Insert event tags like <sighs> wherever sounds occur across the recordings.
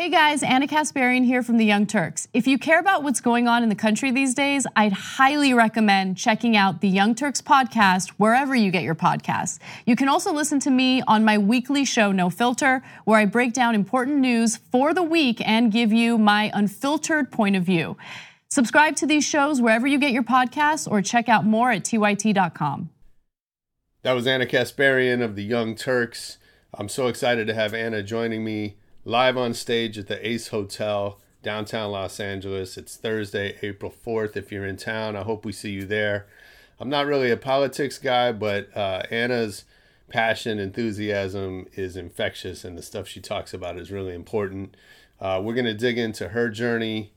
Hey guys, Ana Kasparian here from the Young Turks. If you care about what's going on in the country these days, I'd highly recommend checking out the Young Turks podcast wherever you get your podcasts. You can also listen to me on my weekly show, No Filter, where I break down important news for the week and give you my unfiltered point of view. Subscribe to these shows wherever you get your podcasts or check out more at tyt.com. That was Ana Kasparian of the Young Turks. I'm so excited to have Ana joining me live on stage at the Ace Hotel, downtown Los Angeles. It's Thursday, April 4th. If you're in town, I hope we see you there. I'm not really a politics guy, but uh, Ana's passion, enthusiasm is infectious, and the stuff she talks about is really important. Uh, we're going to dig into her journey,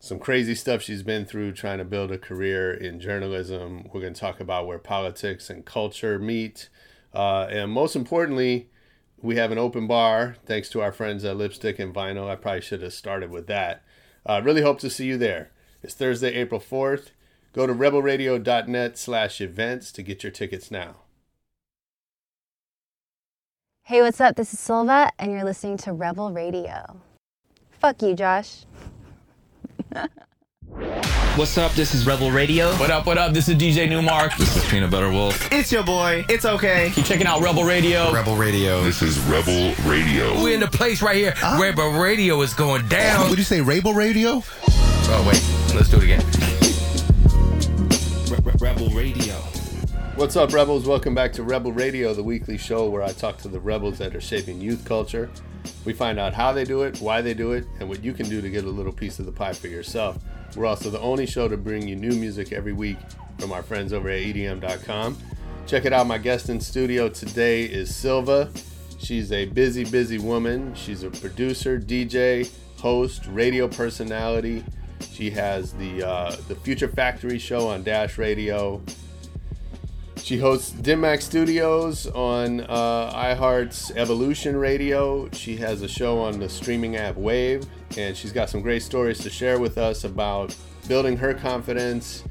some crazy stuff she's been through trying to build a career in journalism. We're going to talk about where politics and culture meet. Uh, and most importantly, we have an open bar thanks to our friends at Lipstick and Vinyl. I probably should have started with that. Uh, really hope to see you there. It's Thursday, April 4th. Go to rebelradio.net slash events to get your tickets now. Hey, what's up? This is Silva, and you're listening to Rebel Radio. Fuck you, Josh. <laughs> What's up? This is Rebel Radio. What up, what up? This is DJ Newmark. This is Peanut Butter Wolf. It's your boy. It's okay. Keep checking out Rebel Radio. Rebel Radio. This is Rebel Radio. We're in the place right here. Uh, Rebel Radio is going down. Would you say Rebel Radio? Oh, wait. Let's do it again. Rebel Radio. What's up, Rebels? Welcome back to Rebel Radio, the weekly show where I talk to the rebels that are shaping youth culture. We find out how they do it, why they do it, and what you can do to get a little piece of the pie for yourself. We're also the only show to bring you new music every week from our friends over at EDM.com. Check it out. My guest in studio today is Silva. She's a busy, busy woman. She's a producer, DJ, host, radio personality. She has the uh, the Future Factory show on Dash Radio. She hosts Dim Studios on uh, iHeart's Evolution Radio. She has a show on the streaming app Wave, and she's got some great stories to share with us about building her confidence,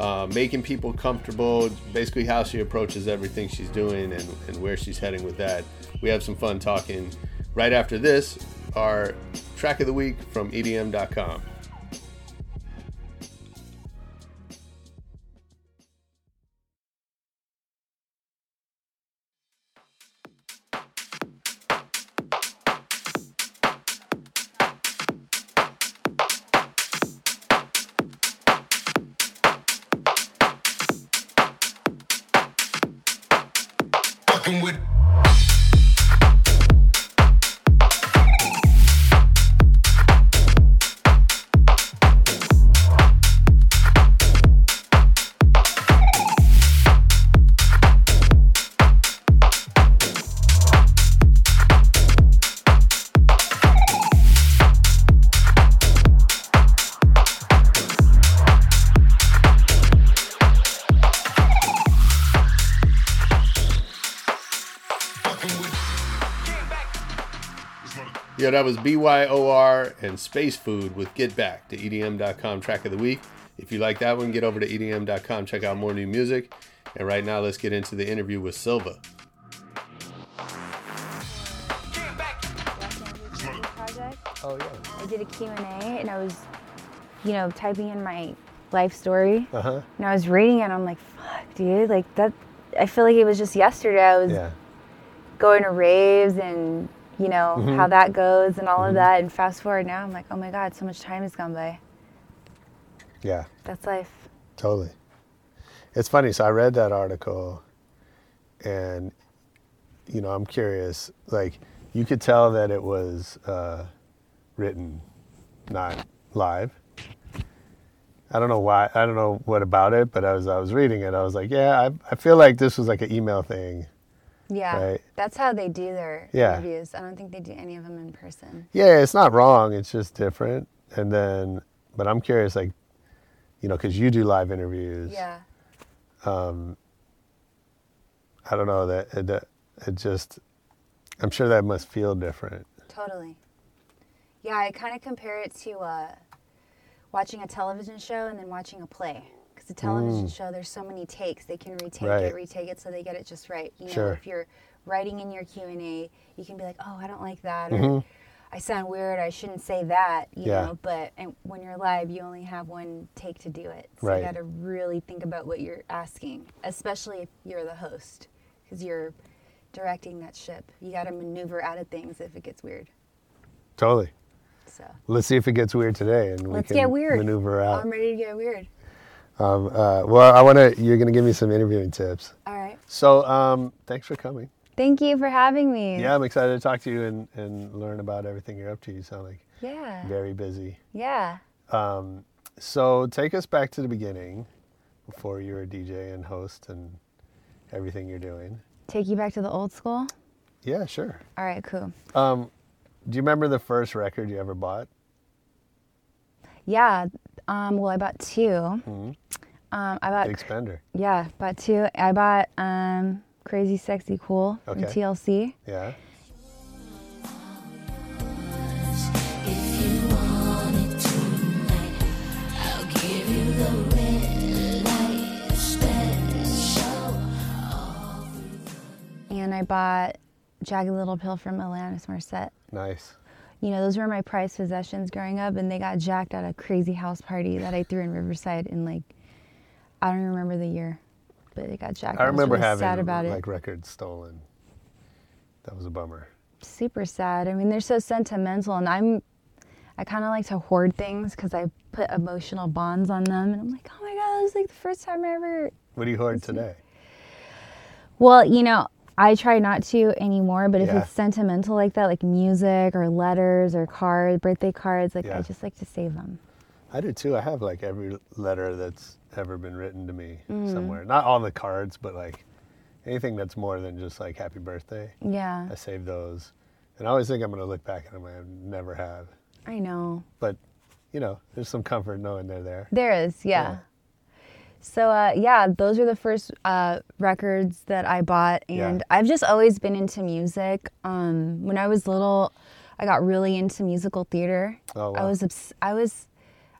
uh, making people comfortable, basically how she approaches everything she's doing and, and where she's heading with that. We have some fun talking right after this, our track of the week from EDM.com. Yeah, that was BYOR and Space Food with Get Back, the EDM.com track of the week. If you like that one, get over to EDM.com, check out more new music. And right now, let's get into the interview with Silva. Oh, yeah. I did a Q&A and I was, you know, typing in my life story. Uh huh. And I was reading it and I'm like, fuck, dude, like that, I feel like it was just yesterday. I was Yeah. going to raves and, you know, Mm-hmm. how that goes and all of that. And fast forward now, I'm like, oh my God, so much time has gone by. Yeah. That's life. Totally. It's funny. So I read that article, and you know, I'm curious. Like, you could tell that it was uh, written, not live. I don't know why. I don't know what about it, but as I was reading it, I was like, yeah, I, I feel like this was like an email thing. Yeah. Right. That's how they do their Yeah. interviews. I don't think they do any of them in person. Yeah, it's not wrong. It's just different. And then, but I'm curious, like, you know, because you do live interviews. Yeah. Um, I don't know that it, it just. I'm sure that must feel different. Totally. Yeah, I kind of compare it to uh, watching a television show and then watching a play. A television show, there's so many takes. They can retake Mm. Right. it, retake it, so they get it just right. You know, Sure. if you're writing in your Q and A, you can be like, "Oh, I don't like that," or "I sound weird. I shouldn't say that." You Mm-hmm. Yeah. know, but and when you're live, you only have one take to do it. So Right. you got to really think about what you're asking, especially if you're the host, because you're directing that ship. You got to maneuver out of things if it gets weird. Totally. So. Let's see if it gets weird today, and we Let's can get weird. maneuver out. I'm ready to get weird. Um, uh, well, I want to. You're going to give me some interviewing tips. All right. So, um, thanks for coming. Thank you for having me. Yeah, I'm excited to talk to you and, and learn about everything you're up to. You sound like Yeah. very busy. Yeah. So, take us back to the beginning, before you were a DJ and host and everything you're doing. Take you back to the old school. Yeah, sure. All right. Cool. Um, do you remember the first record you ever bought? Yeah. Um, well, I bought 2 Mm-hmm. Um, I bought Big spender. yeah, bought two. I bought um, Crazy Sexy Cool from Okay. TLC. Yeah. And I bought Jagged Little Pill from Alanis Morissette. Nice. You know, those were my prized possessions growing up, and they got jacked at a crazy house party that I threw in Riverside in like, I don't even remember the year, but it got jacked. I remember really having sad about it. like records stolen. That was a bummer. super sad. I mean, they're so sentimental, and I'm, I kind of like to hoard things because I put emotional bonds on them, and I'm like, oh my god, that was like the first time I ever. What do you hoard today? Well, you know, I try not to anymore, but if Yeah. it's sentimental like that, like music or letters or cards, birthday cards, like Yeah. I just like to save them. I do too. I have like every letter that's ever been written to me Mm. somewhere. Not all the cards, but like anything that's more than just like happy birthday. Yeah, I save those. And I always think I'm going to look back at them. I never have. I know. But, you know, there's some comfort knowing they're there. There is, yeah. So uh, yeah, those were the first uh, records that I bought, Yeah. and I've just always been into music. Um, when I was little, I got really into musical theater. Oh, wow. I was obs- I was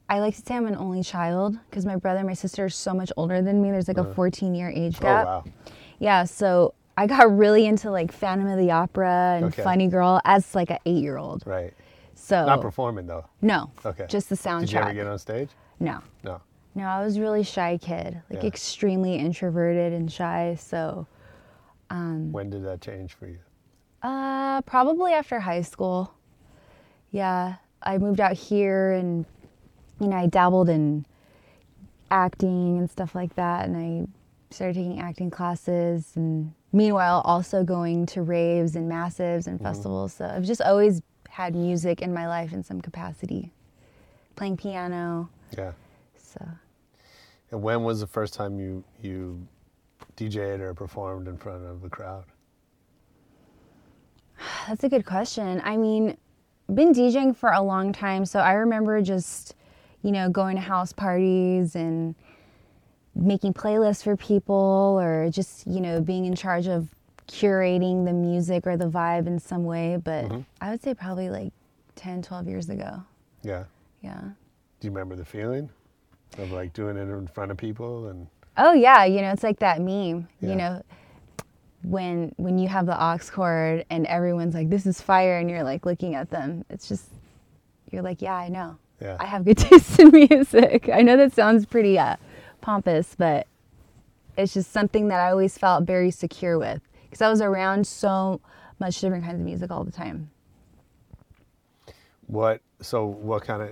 I like to say I'm an only child because my brother and my sister are so much older than me. There's like a 14 year age gap. Oh, gap. wow. Yeah, so I got really into like Phantom of the Opera and Okay. Funny Girl as like an eight year old. Right. So Not performing, though. no, Okay. just the soundtrack. Did you ever get on stage? no. No. No, I was really shy kid, like Yeah. extremely introverted and shy. So, When did that change for you? uh, probably after high school. Yeah, I moved out here and, you know, I dabbled in acting and stuff like that. And I started taking acting classes and meanwhile also going to raves and massives and festivals. So I've just always had music in my life in some capacity, playing piano. Yeah. So. And when was the first time you, you DJ'd or performed in front of a crowd? <sighs> That's a good question. I mean, been DJing for a long time, so I remember just, you know, going to house parties and making playlists for people or just, you know, being in charge of curating the music or the vibe in some way, but mm-hmm. I would say probably like 10, 12 years ago. Yeah. Yeah. Do you remember the feeling of like doing it in front of people and Oh yeah, you know, it's like that meme, Yeah. you know, when when you have the aux cord and everyone's like, This is fire and you're like looking at them. It's just you're like, Yeah, I know. Yeah. I have good <laughs> taste in music. I know that sounds pretty uh, pompous, but it's just something that I always felt very secure with. Because I was around so much different kinds of music all the time. what? So what kind of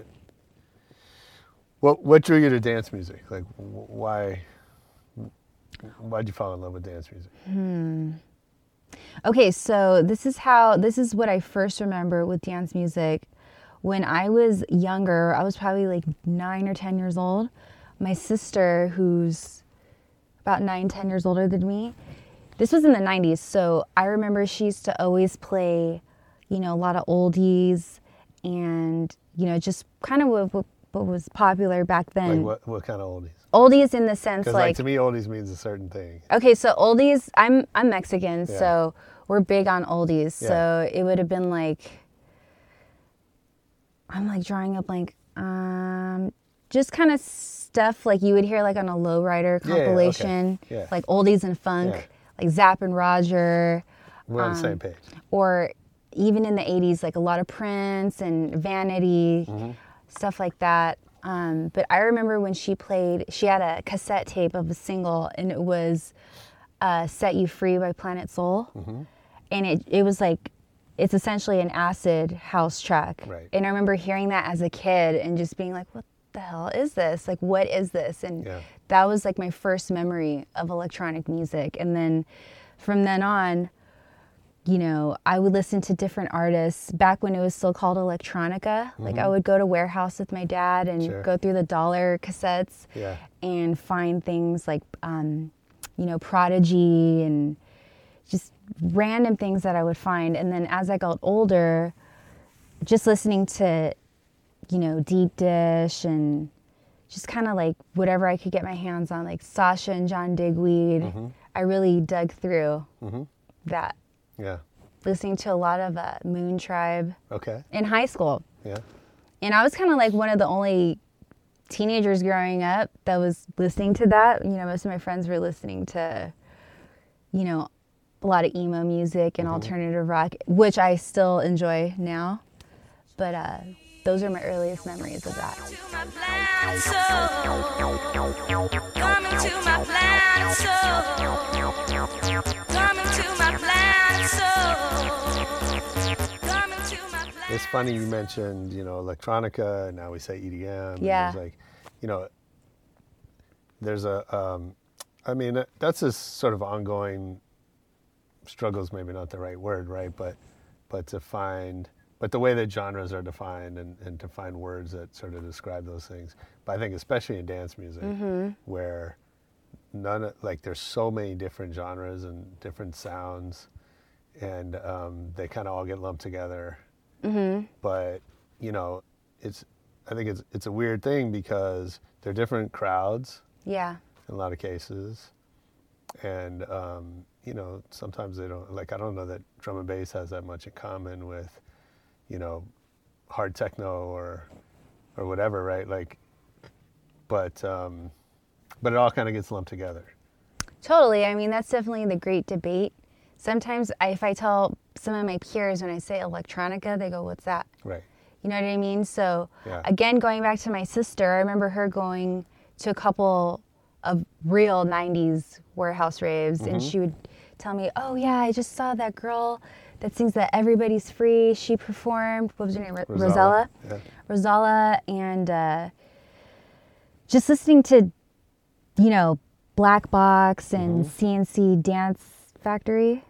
what what drew you to dance music? Like why why'd you fall in love with dance music? Hmm. Okay, so this is how this is what I first remember with dance music. When I was younger, I was probably like nine or ten years old. My sister, who's about nine, ten years older than me, this was in the 90s. So I remember she used to always play, you know, a lot of oldies and, you know, just kind of what, what, was popular back then. Like what what kind of oldies? Oldies in the sense like, like to me, oldies means a certain thing. Okay, so oldies. I'm I'm Mexican, Yeah. so we're big on oldies. Yeah. So it would have been like I'm like drawing up like um just kind of stuff like you would hear like on a lowrider Yeah, yeah, okay. compilation, Yeah. like oldies and funk, like Zapp and Roger, We're on the Um, same page. or even in the 80s, like a lot of Prince and Vanity, Mm-hmm. Stuff like that. Um, but I remember when she played, she had a cassette tape of a single, and it was uh, Set You Free by Planet Soul. Mm-hmm. And it, it was like, it's essentially an acid house track. Right. And I remember hearing that as a kid and just being like, what the hell is this? Like, what is this? And Yeah. that was like my first memory of electronic music. And then from then on, you know, I would listen to different artists back when it was still called electronica. Like I would go to warehouse with my dad and Mm-hmm. Sure. go through the dollar cassettes Yeah. and find things like, um, you know, Prodigy and just random things that I would find. And then as I got older, just listening to, you know, Deep Dish and just kind of like whatever I could get my hands on, like Sasha and John Digweed. Mm-hmm. I really dug through that Yeah. listening to a lot of uh, Moontribe Okay. in high school. Yeah. And I was kind of like one of the only teenagers growing up that was listening to that. You know, most of my friends were listening to, you know, a lot of emo music and alternative rock, which I still enjoy now. But uh, those are my earliest memories of that. my planet soul. Coming to my planet soul. Coming to my planet soul. Coming to my planet It's funny you mentioned, you know, electronica, and now we say EDM. and Yeah. There's like, you know, there's a, um, I mean, that's a sort of ongoing struggles, maybe not the right word, right? But, but to find, but the way that genres are defined and, and to find words that sort of describe those things. But I think especially in dance music, where none of, like there's so many different genres and different sounds, and um, they kind of all get lumped together but you know it's i think it's it's a weird thing because they're different crowds Yeah. in a lot of cases and um, you know sometimes they don't like i don't know that drum and bass has that much in common with you know hard techno or or whatever right like but um, but it all kind of gets lumped together Totally. I mean, that's definitely the great debate. Sometimes I, if I tell some of my peers when I say electronica, they go, What's that? right You know what I mean? So, Yeah. again, going back to my sister, I remember her going to a couple of real 90s warehouse raves, and she would tell me, Oh, yeah, I just saw that girl that sings that Everybody's Free. She performed, what was her name? Ro- Rozalla. yeah Rozalla, and uh, just listening to, you know, Black Box and CNC Dance Factory.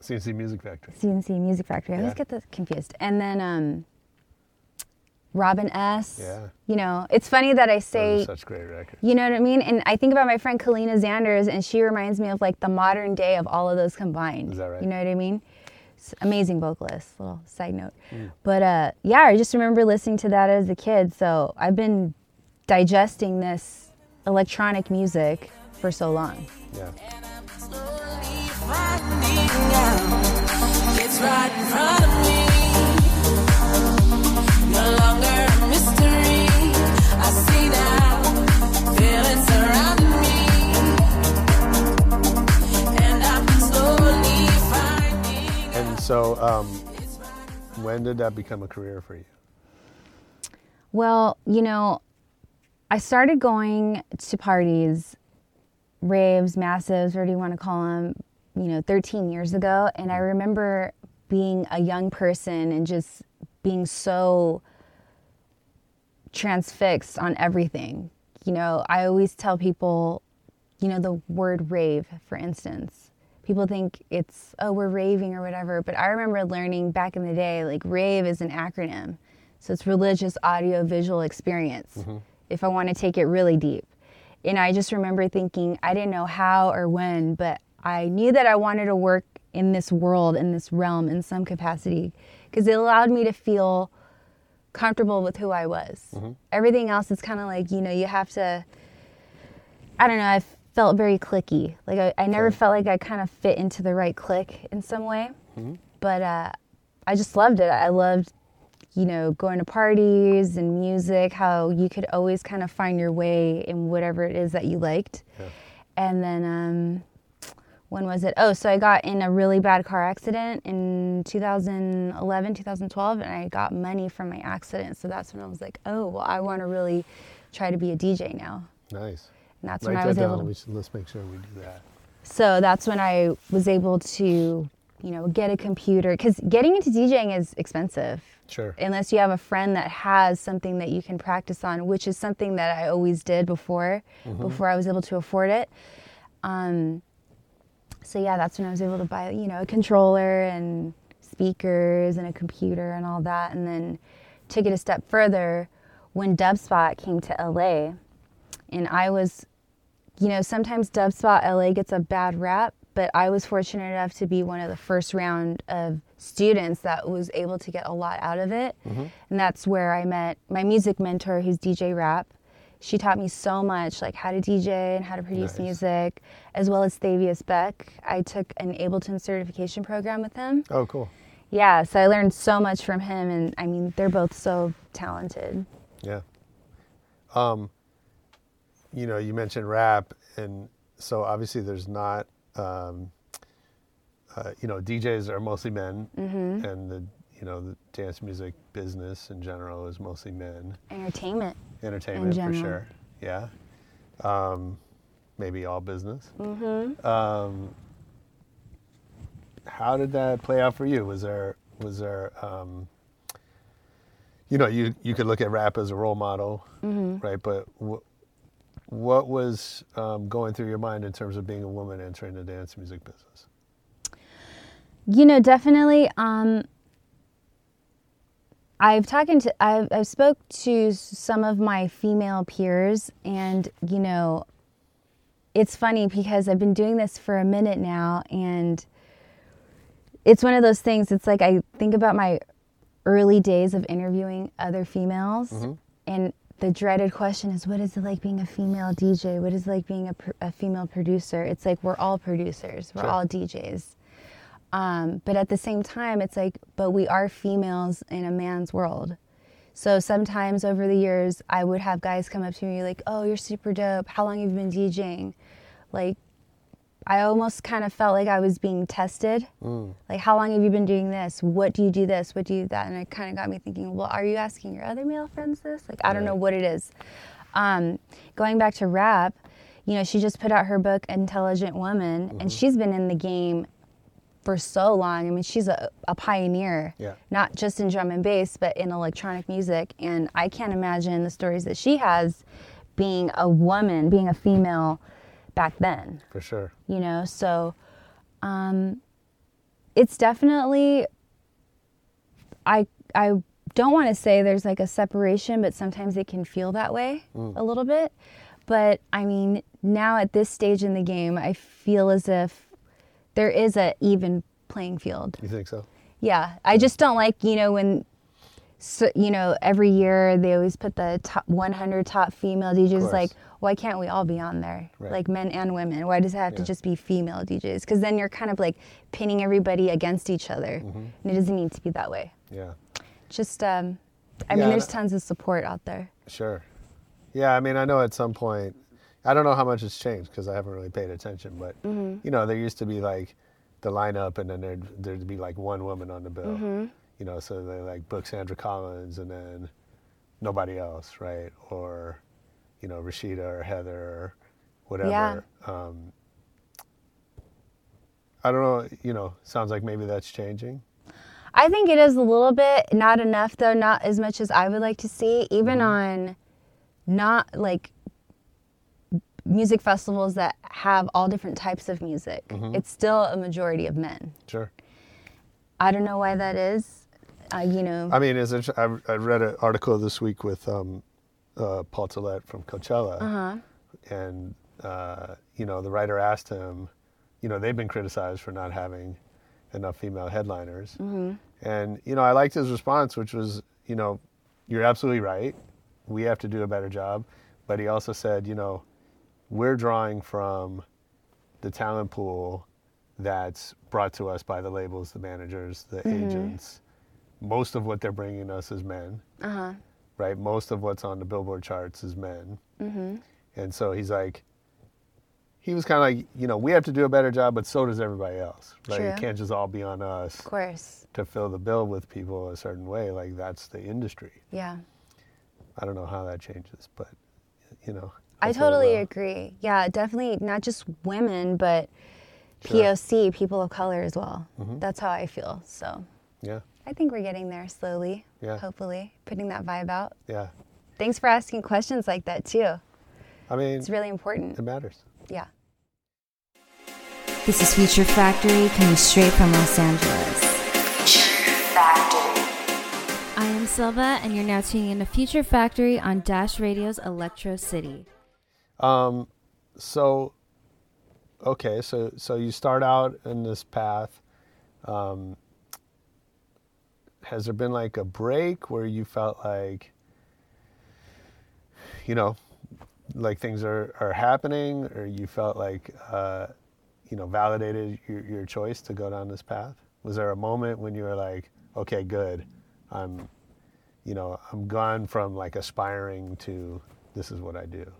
cnc music factory CNC Music Factory. I always get this confused. And then um, Robin S. Yeah. You know, it's funny that I say, such great records you know what I mean? And I think about my friend Kaleena Zanders, and she reminds me of like the modern day of all of those combined. Is that right? You know what I mean? S- Amazing vocalist, little side note. Mm. But uh, yeah, I just remember listening to that as a kid. So I've been digesting this electronic music for so long. yeah slowly finding out it's right in front of me. So, um, when did that become a career for you? Well, you know, I started going to parties, raves, massives, whatever you want to call them, you know, 13 years ago. And I remember being a young person and just being so transfixed on everything. You know, I always tell people, you know, the word rave, for instance. People think it's, oh, we're raving or whatever. But I remember learning back in the day, like, rave is an acronym. So it's religious audio visual experience, mm-hmm. if I want to take it really deep. And I just remember thinking, I didn't know how or when, but I knew that I wanted to work in this world, in this realm, in some capacity, because it allowed me to feel comfortable with who I was. Mm-hmm. Everything else is kind of like, you know, you have to, I don't know, I felt very clicky. Like, I, I never felt like I kind of fit into the right clique in some way. But uh, I just loved it. I loved, you know, going to parties and music, how you could always kind of find your way in whatever it is that you liked. And then, um, when was it? Oh, so I got in a really bad car accident in 2011, 2012, and I got money from my accident. So that's when I was like, oh, well, I want to really try to be a DJ now. Nice. And that's Write when I that was down. able to should- let's make sure we do that. so that's when I was able to, you know, get a computer because getting into DJing is expensive. Sure. Unless you have a friend that has something that you can practice on, which is something that I always did before, before I was able to afford it. Um, so yeah, that's when I was able to buy, you know, a controller and speakers and a computer and all that. And then took it a step further when Dubspot came to LA, and I was you know, sometimes Dubspot LA gets a bad rap, but I was fortunate enough to be one of the first round of students that was able to get a lot out of it. And that's where I met my music mentor, who's DJ Rap. She taught me so much, like how to DJ and how to produce Nice. music, as well as Thavius Beck. I took an Ableton certification program with him. Oh, cool. Yeah, so I learned so much from him, and I mean, they're both so talented. Yeah. Um, you know, you mentioned rap, and so obviously there's not, um, uh, you know, DJs are mostly men, Mm-hmm. and the you know the dance music business in general is mostly men. Entertainment. Entertainment for sure. Yeah. Um, maybe all business. Mm-hmm. Um, how did that play out for you? Was there was there um, you know you you could look at rap as a role model, Mm-hmm. right? But what was um, going through your mind in terms of being a woman entering the dance music business? You know, definitely. Um, I've talking to I've, I've spoke to some of my female peers, and you know, it's funny because I've been doing this for a minute now, and it's one of those things. It's like I think about my early days of interviewing other females, and the dreaded question is, "What is it like being a female DJ? What is it like being a, pr- a female producer?" It's like we're all producers, we're Sure. all DJs. Um, but at the same time, it's like, but we are females in a man's world. So sometimes over the years, I would have guys come up to me like, "Oh, you're super dope. How long have you been DJing?" Like, I almost kind of felt like I was being tested. Like, how long have you been doing this? What do you do this? What do you do that? And it kind of got me thinking, well, are you asking your other male friends this? Like, I don't know what it is. Um, going back to rap, you know, she just put out her book, Intelligent Woman, and she's been in the game for so long. I mean, she's a, a pioneer, Yeah. not just in drum and bass, but in electronic music. And I can't imagine the stories that she has being a woman, being a female back then, For sure. you know? So um, it's definitely, I, I don't want to say there's like a separation, but sometimes it can feel that way a little bit. But I mean, now at this stage in the game, I feel as if there is a even playing field. You think so? Yeah, I just don't like you know when so you know every year they always put the top 100 top female DJs. Like, why can't we all be on there? Right. Like men and women. Why does it have Yeah. to just be female DJs? Because then you're kind of like pinning everybody against each other, Mm-hmm. and it doesn't need to be that way. Yeah. Just, um, I Yeah, mean, there's tons of support out there. Sure. Yeah, I mean, I know at some point, I don't know how much it's changed because I haven't really paid attention, but Mm-hmm. you know, there used to be like the lineup, and then there'd there'd be like one woman on the bill. Mm-hmm. You know, so they like book Sandra Collins, and then nobody else, right? Or you know, Rashida or Heather or whatever. Um, I don't know. You know, sounds like maybe that's changing. I think it is a little bit, not enough though, not as much as I would like to see. Even on not like music festivals that have all different types of music, it's still a majority of men. Sure. I don't know why that is. Uh, you know, I mean, inter- I, I read an article this week with um, uh, Paul Tollett from Coachella, Uh-huh. and uh, you know, the writer asked him, you know, they've been criticized for not having enough female headliners, Mm-hmm. and you know, I liked his response, which was, you know, you're absolutely right, we have to do a better job, but he also said, you know, we're drawing from the talent pool that's brought to us by the labels, the managers, the agents. Most of what they're bringing us is men, uh-huh. right? Most of what's on the Billboard charts is men. And so he's like, he was kind of like, you know, we have to do a better job, but so does everybody else. Like, it can't just all be on us Of course. to fill the bill with people a certain way. Like, that's the industry. Yeah. I don't know how that changes, but, you know. I totally agree. Yeah, definitely not just women, but Sure. Mm-hmm. POC, people of color as well. That's how I feel. So Yeah, I think we're getting there slowly, Yeah. hopefully, putting that vibe out. yeah. Thanks for asking questions like that too. I mean, It's really important. it matters. Yeah. This is Future Factory coming straight from Los Angeles. I am Silva, and you're now tuning in to Future Factory on Dash Radio's Electro City. Um, so, okay, so so you start out in this path. Um, has there been like a break where you felt like, you know, like things are, are happening, or you felt like, uh, you know, validated your, your choice to go down this path? Was there a moment when you were like, okay, good, I'm, you know, I'm gone from like aspiring to this is what I do.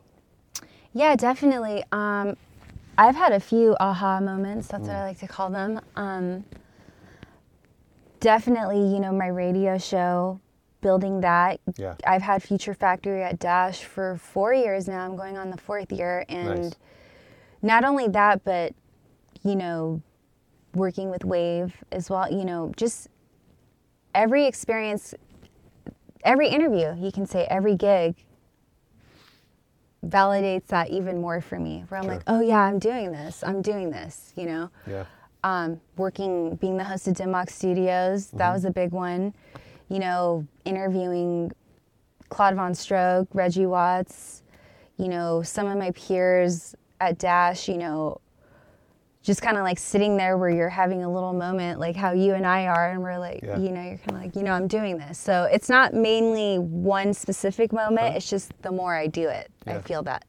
Yeah, definitely. Um, I've had a few aha moments. That's what I like to call them. Um, definitely, you know, my radio show, building that. Yeah. I've had Future Factory at Dash for four years now. I'm going on the fourth year. And Nice. not only that, but, you know, working with Wave as well, you know, just every experience, every interview, you can say every gig validates that even more for me. Where I'm like, oh yeah, I'm doing this. I'm doing this. You know, Yeah. Um, working, being the host of Dim Mak Studios, that was a big one. You know, interviewing Claude VonStroke, Reggie Watts. You know, some of my peers at Dash. You know, just kind of like sitting there where you're having a little moment, like how you and I are, and we're like, Yeah. you know, you're kind of like, you know, I'm doing this. So it's not mainly one specific moment. It's just the more I do it, I feel that.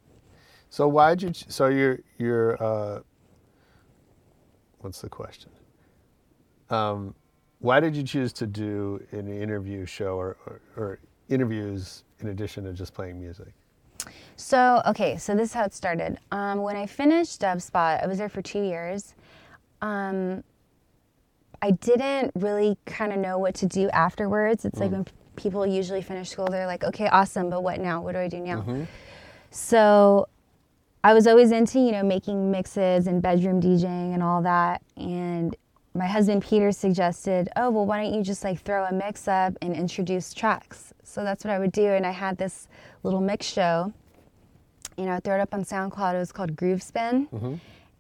So why did you? So you're you're. Uh, what's the question? Um, why did you choose to do an interview show or, or, or interviews in addition to just playing music? So, okay, so this is how it started. Um, when I finished DubSpot, I was there for two years. Um, I didn't really kind of know what to do afterwards. It's like when p- people usually finish school, they're like, okay, awesome, but what now? What do I do now? So, I was always into, you know, making mixes and bedroom DJing and all that. And my husband Peter suggested, oh, well, why don't you just like throw a mix up and introduce tracks? So that's what I would do. And I had this little mix show. You know, I throw it up on SoundCloud. It was called Groove Spin. Mm-hmm.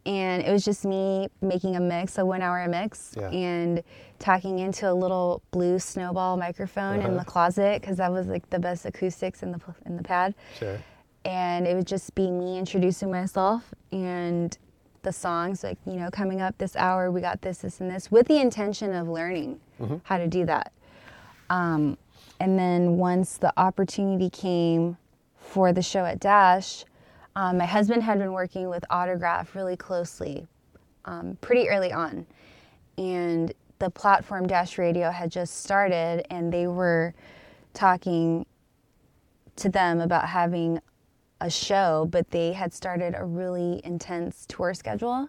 And it was just me making a mix, a one hour mix, Yeah. and talking into a little blue snowball microphone in uh-huh. the closet because that was like the best acoustics in the, in the pad Sure. And it would just be me introducing myself and the songs like you know coming up this hour we got this this and this with the intention of learning how to do that um, and then once the opportunity came for the show at Dash, um, my husband had been working with Autograph really closely um, pretty early on. And the platform Dash Radio had just started, and they were talking to them about having a show, but they had started a really intense tour schedule.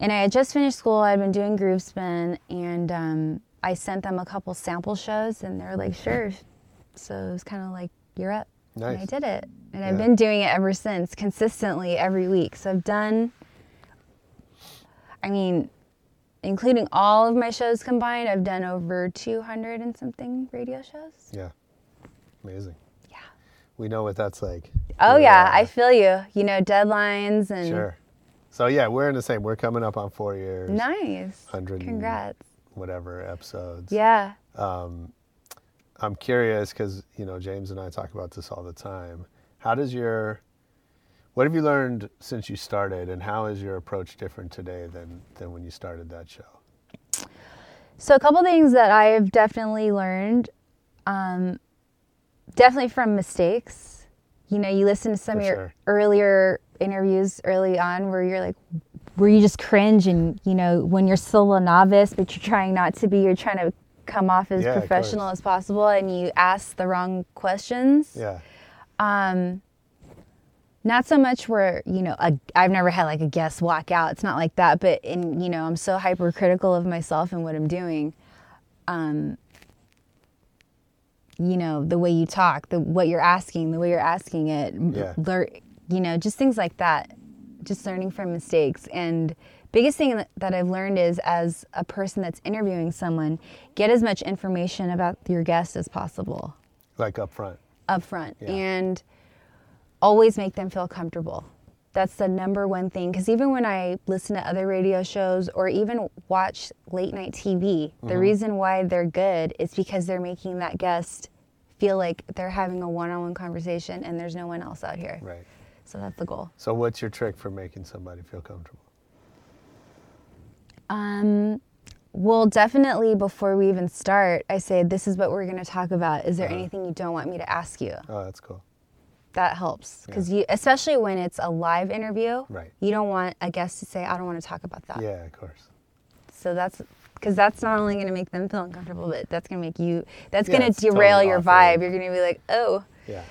And I had just finished school. I'd been doing Groove Spin, and um, I sent them a couple sample shows, and they're like, "Sure." So it was kind of like, "You're up." And I did it, and I've been doing it ever since, consistently every week. So I've done. I mean, including all of my shows combined, I've done over 200 and something radio shows. Yeah. Amazing. We know what that's like. Oh We're, yeah, uh, I feel you. You know, deadlines and Sure. So yeah, we're in the same. We're coming up on four years. nice. 100 Congrats. Whatever episodes. Yeah. Um, I'm curious because you know James and I talk about this all the time. How does your what have you learned since you started, and how is your approach different today than than when you started that show? So a couple things that I've definitely learned, um, definitely from mistakes. You know, you listen to some For of your sure. earlier interviews early on where you're like, where you just cringe and you know when you're still a novice, but you're trying not to be. You're trying to come off as Yeah, professional as possible, and you ask the wrong questions. Yeah. Um, not so much where you know a, I've never had like a guest walk out. It's not like that, but in you know I'm so hypercritical of myself and what I'm doing. Um, you know the way you talk, the what you're asking, the way you're asking it, Yeah. you know just things like that. Just learning from mistakes and biggest thing that- that I've learned is as a person that's interviewing someone, get as much information about your guest as possible Like up front. up front Yeah. and always make them feel comfortable. That's the number one thing. Because even when I listen to other radio shows or even watch late night TV, Mm-hmm. the reason why they're good is because they're making that guest feel like they're having a one on one conversation and there's no one else out here. Right. So that's the goal. So what's your trick for making somebody feel comfortable? Um, well, definitely before we even start, I say, This is what we're going to talk about. Is there anything you don't want me to ask you? Oh, that's cool. That helps because you especially when it's a live interview Right. you don't want a guest to say i don't want to talk about that Yeah, of course. so that's because that's not only going to make them feel uncomfortable but that's going to make you that's Yeah, going to derail totally your awkward. vibe you're going to be like oh Yeah.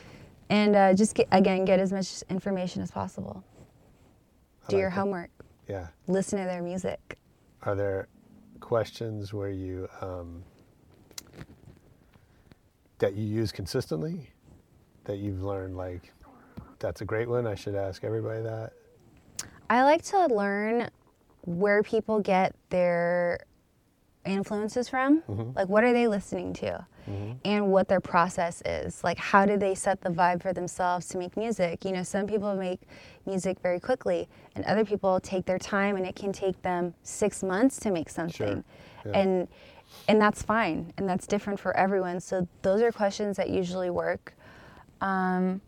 and uh, just get, again get as much information as possible do like your homework Yeah. listen to their music Are there questions where you um, that you use consistently that you've learned like that's a great one? I should ask everybody that. I like to learn where people get their influences from. Mm-hmm. Like, what are they listening to? Mm-hmm. And what their process is. Like, how do they set the vibe for themselves to make music? You know, some people make music very quickly, and other people take their time, and it can take them six months to make something. Yeah. And and that's fine, and that's different for everyone. So those are questions that usually work. Um,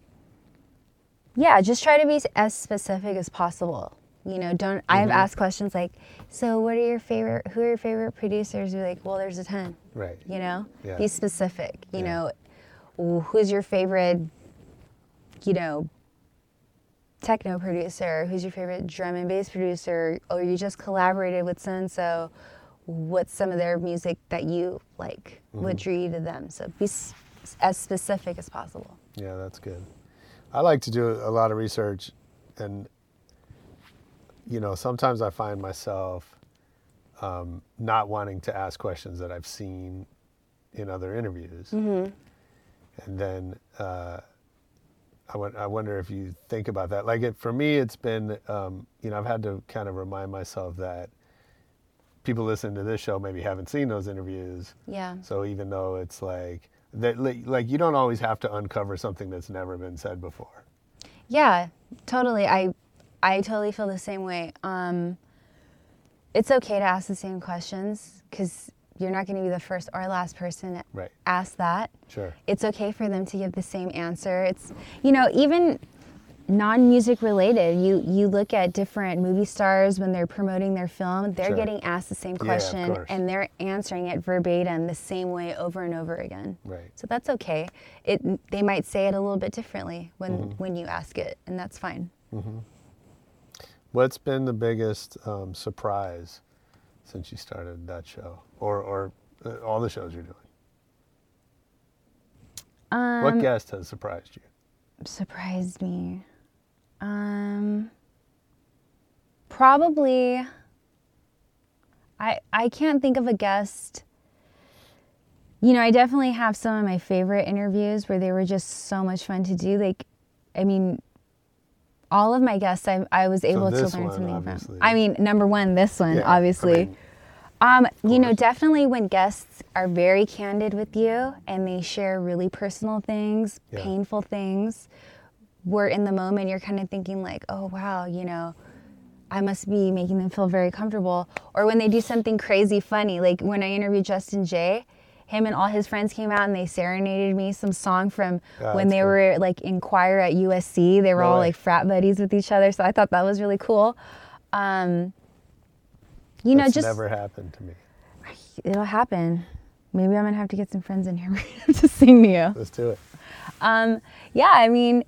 yeah, just try to be as specific as possible. You know, don't. I've asked questions like, "So, what are your favorite? Who are your favorite producers?" You're like, "Well, there's a ton." Right. You know, Yeah. be specific. You Yeah. know, who's your favorite? You know, techno producer. Who's your favorite drum and bass producer? Or you just collaborated with so and so. What's some of their music that you like? What drew you to them? So be s- as specific as possible. Yeah, that's good. I like to do a lot of research, and you know, sometimes I find myself um, not wanting to ask questions that I've seen in other interviews, and then uh, I, I wonder if you think about that. Like it for me, it's been um, you know I've had to kind of remind myself that people listening to this show maybe haven't seen those interviews. Yeah. So even though it's like that, like, you don't always have to uncover something that's never been said before. Yeah, totally. I I totally feel the same way. Um, it's okay to ask the same questions because you're not going to be the first or last person to Right. ask that. Sure. It's okay for them to give the same answer. It's you know even non-music related. You you look at different movie stars when they're promoting their film, they're Sure. getting asked the same question course. and they're answering it verbatim the same way over and over again. Right. So that's okay. It they might say it a little bit differently when Mm-hmm. when you ask it, and that's fine. What's been the biggest um, surprise since you started that show, or or uh, all the shows you're doing? Um, what guest has surprised you? surprised me? Um, probably. I I can't think of a guest. You know, I definitely have some of my favorite interviews where they were just so much fun to do. Like, I mean, all of my guests, I, I was able to learn one, something obviously. from. I mean, number one, this one, Yeah, I obviously. mean, Um, you know, definitely when guests are very candid with you and they share really personal things, Yeah. painful things, where in the moment you're kind of thinking like, oh wow, you know, I must be making them feel very comfortable. Or when they do something crazy funny, like when I interviewed Justin Jay, him and all his friends came out and they serenaded me some song from Yeah, when they cool. were like in choir at USC. They were No all like frat buddies with each other, so I thought that was really cool. Um, you know, just never happened to me. it'll happen. Maybe I'm gonna have to get some friends in here <laughs> to sing to you. Let's do it. Um, yeah, I mean,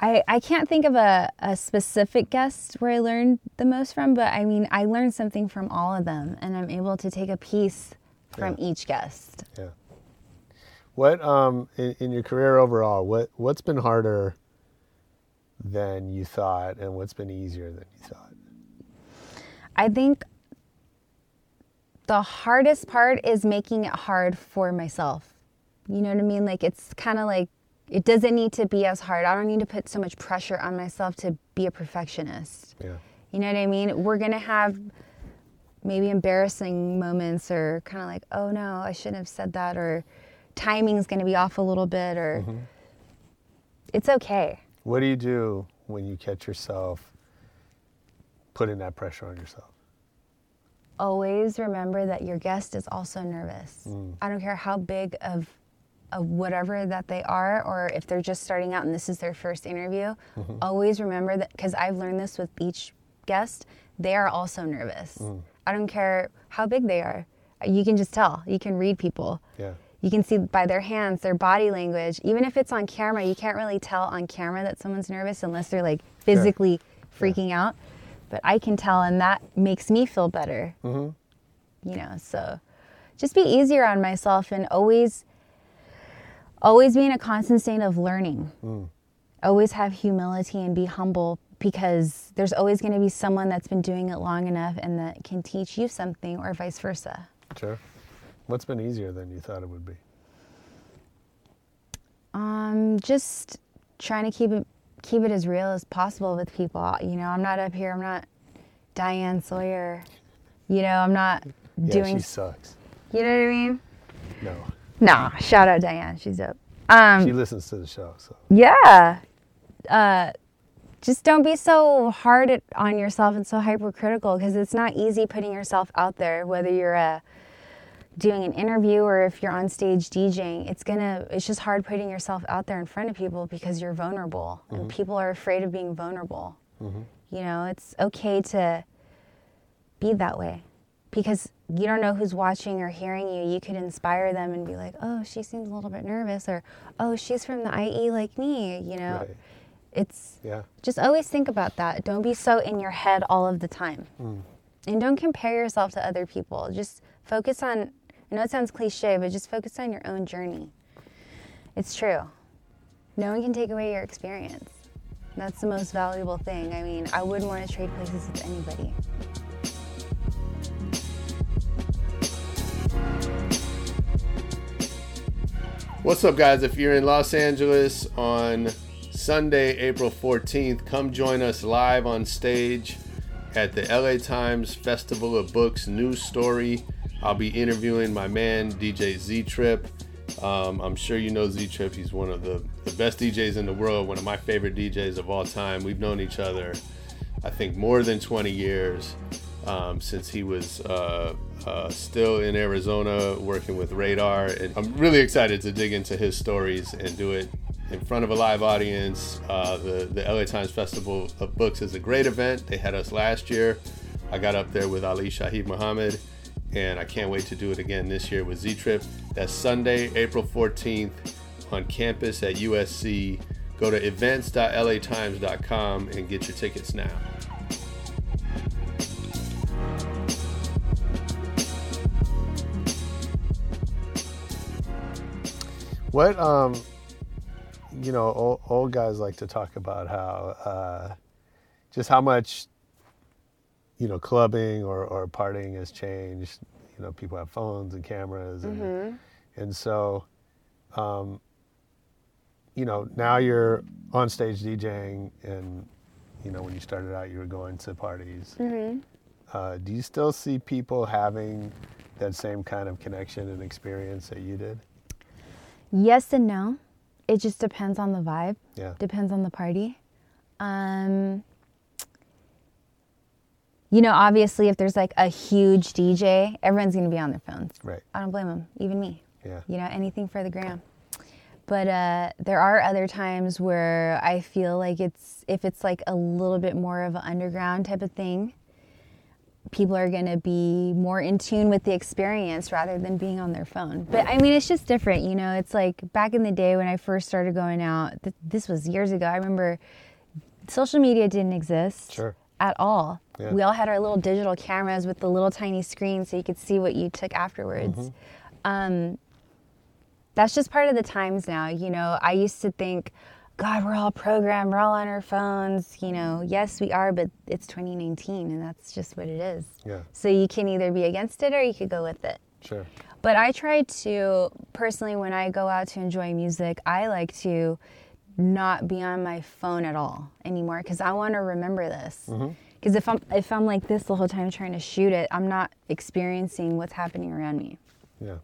I I can't think of a, a specific guest where I learned the most from, but I mean, I learned something from all of them, and I'm able to take a piece from Yeah. each guest. Yeah. What um in, in your career overall, what what's been harder than you thought, and what's been easier than you thought? I think the hardest part is making it hard for myself. You know what I mean? Like it's kind of like it doesn't need to be as hard. I don't need to put so much pressure on myself to be a perfectionist. Yeah. You know what I mean? We're going to have maybe embarrassing moments or kind of like, oh no, I shouldn't have said that, or timing's going to be off a little bit, or mm-hmm. it's okay. What do you do when you catch yourself putting that pressure on yourself? Always remember that your guest is also nervous. Mm. I don't care how big of, of whatever that they are, or if they're just starting out and this is their first interview. Mm-hmm. Always remember that, because I've learned this with each guest, they are also nervous. Mm. I don't care how big they are. You can just tell. You can read people. Yeah. You can see by their hands, their body language. Even if it's on camera, you can't really tell on camera that someone's nervous unless they're like physically freaking out. But I can tell, and that makes me feel better. Mm-hmm. You know, so just be easier on myself and always, always be in a constant state of learning. Always have humility and be humble because there's always going to be someone that's been doing it long enough and that can teach you something, or vice versa. Sure. What's been easier than you thought it would be? Um, just trying to keep it keep it as real as possible with people. You know, I'm not up here. I'm not Diane Sawyer. You know, I'm not Yeah, doing. she sucks. You know what I mean? No. Nah, shout out Diane. She's up. Um, she listens to the show, so yeah. Uh, just don't be so hard at, on yourself and so hypercritical because it's not easy putting yourself out there, whether you're uh, doing an interview or if you're on stage DJing. It's gonna. It's just hard putting yourself out there in front of people because you're vulnerable and people are afraid of being vulnerable. You know, it's okay to be that way because you don't know who's watching or hearing you. You could inspire them and be like, "Oh, she seems a little bit nervous," or "Oh, she's from the IE like me." You know, Right. it's yeah. just always think about that. Don't be so in your head all of the time. Mm. And don't compare yourself to other people. Just focus on, I know it sounds cliche, but just focus on your own journey. It's true. No one can take away your experience. That's the most valuable thing. I mean, I wouldn't want to trade places with anybody. What's up, guys? If you're in Los Angeles on Sunday, April 14th, come join us live on stage at the LA Times Festival of Books News Story. I'll be interviewing my man, DJ Z Trip. Um, I'm sure you know Z Trip. He's one of the, the best DJs in the world, one of my favorite DJs of all time. We've known each other, I think, more than 20 years um, since he was uh, uh, still in Arizona working with Radar. And I'm really excited to dig into his stories and do it in front of a live audience. Uh, the the LA Times Festival of Books is a great event. They had us last year. I got up there with Ali Shaheed Muhammad, and I can't wait to do it again this year with Z Trip. That's Sunday, April 14th, on campus at USC. Go to events.latimes.com and get your tickets now. What um, you know, old, old guys like to talk about how uh, just how much you know clubbing or, or partying has changed. You know, people have phones and cameras, and Mhm. and so, um, you know, now you're on stage DJing, and you know when you started out, you were going to parties. Mhm. Uh, do you still see people having that same kind of connection and experience that you did? Yes and no. It just depends on the vibe. Yeah. Depends on the party. Um, you know, obviously, if there's like a huge DJ, everyone's going to be on their phones. Right. I don't blame them, even me. Yeah. You know, anything for the gram. But uh, there are other times where I feel like it's, if it's like a little bit more of an underground type of thing, people are going to be more in tune with the experience rather than being on their phone. But I mean, it's just different, you know. It's like back in the day when I first started going out. Th- this was years ago. I remember social media didn't exist Sure. at all. Yeah. We all had our little digital cameras with the little tiny screen, so you could see what you took afterwards. Mhm. Um, that's just part of the times now. You know, I used to think, God, we're all programmed, we're all on our phones. You know, yes, we are, but it's 2019, and that's just what it is. Yeah. So you can either be against it or you could go with it. Sure. But I try to, personally, when I go out to enjoy music, I like to not be on my phone at all anymore because I want to remember this. Mm-hmm. Because if I'm if I'm like this the whole time trying to shoot it, I'm not experiencing what's happening around me. Yeah.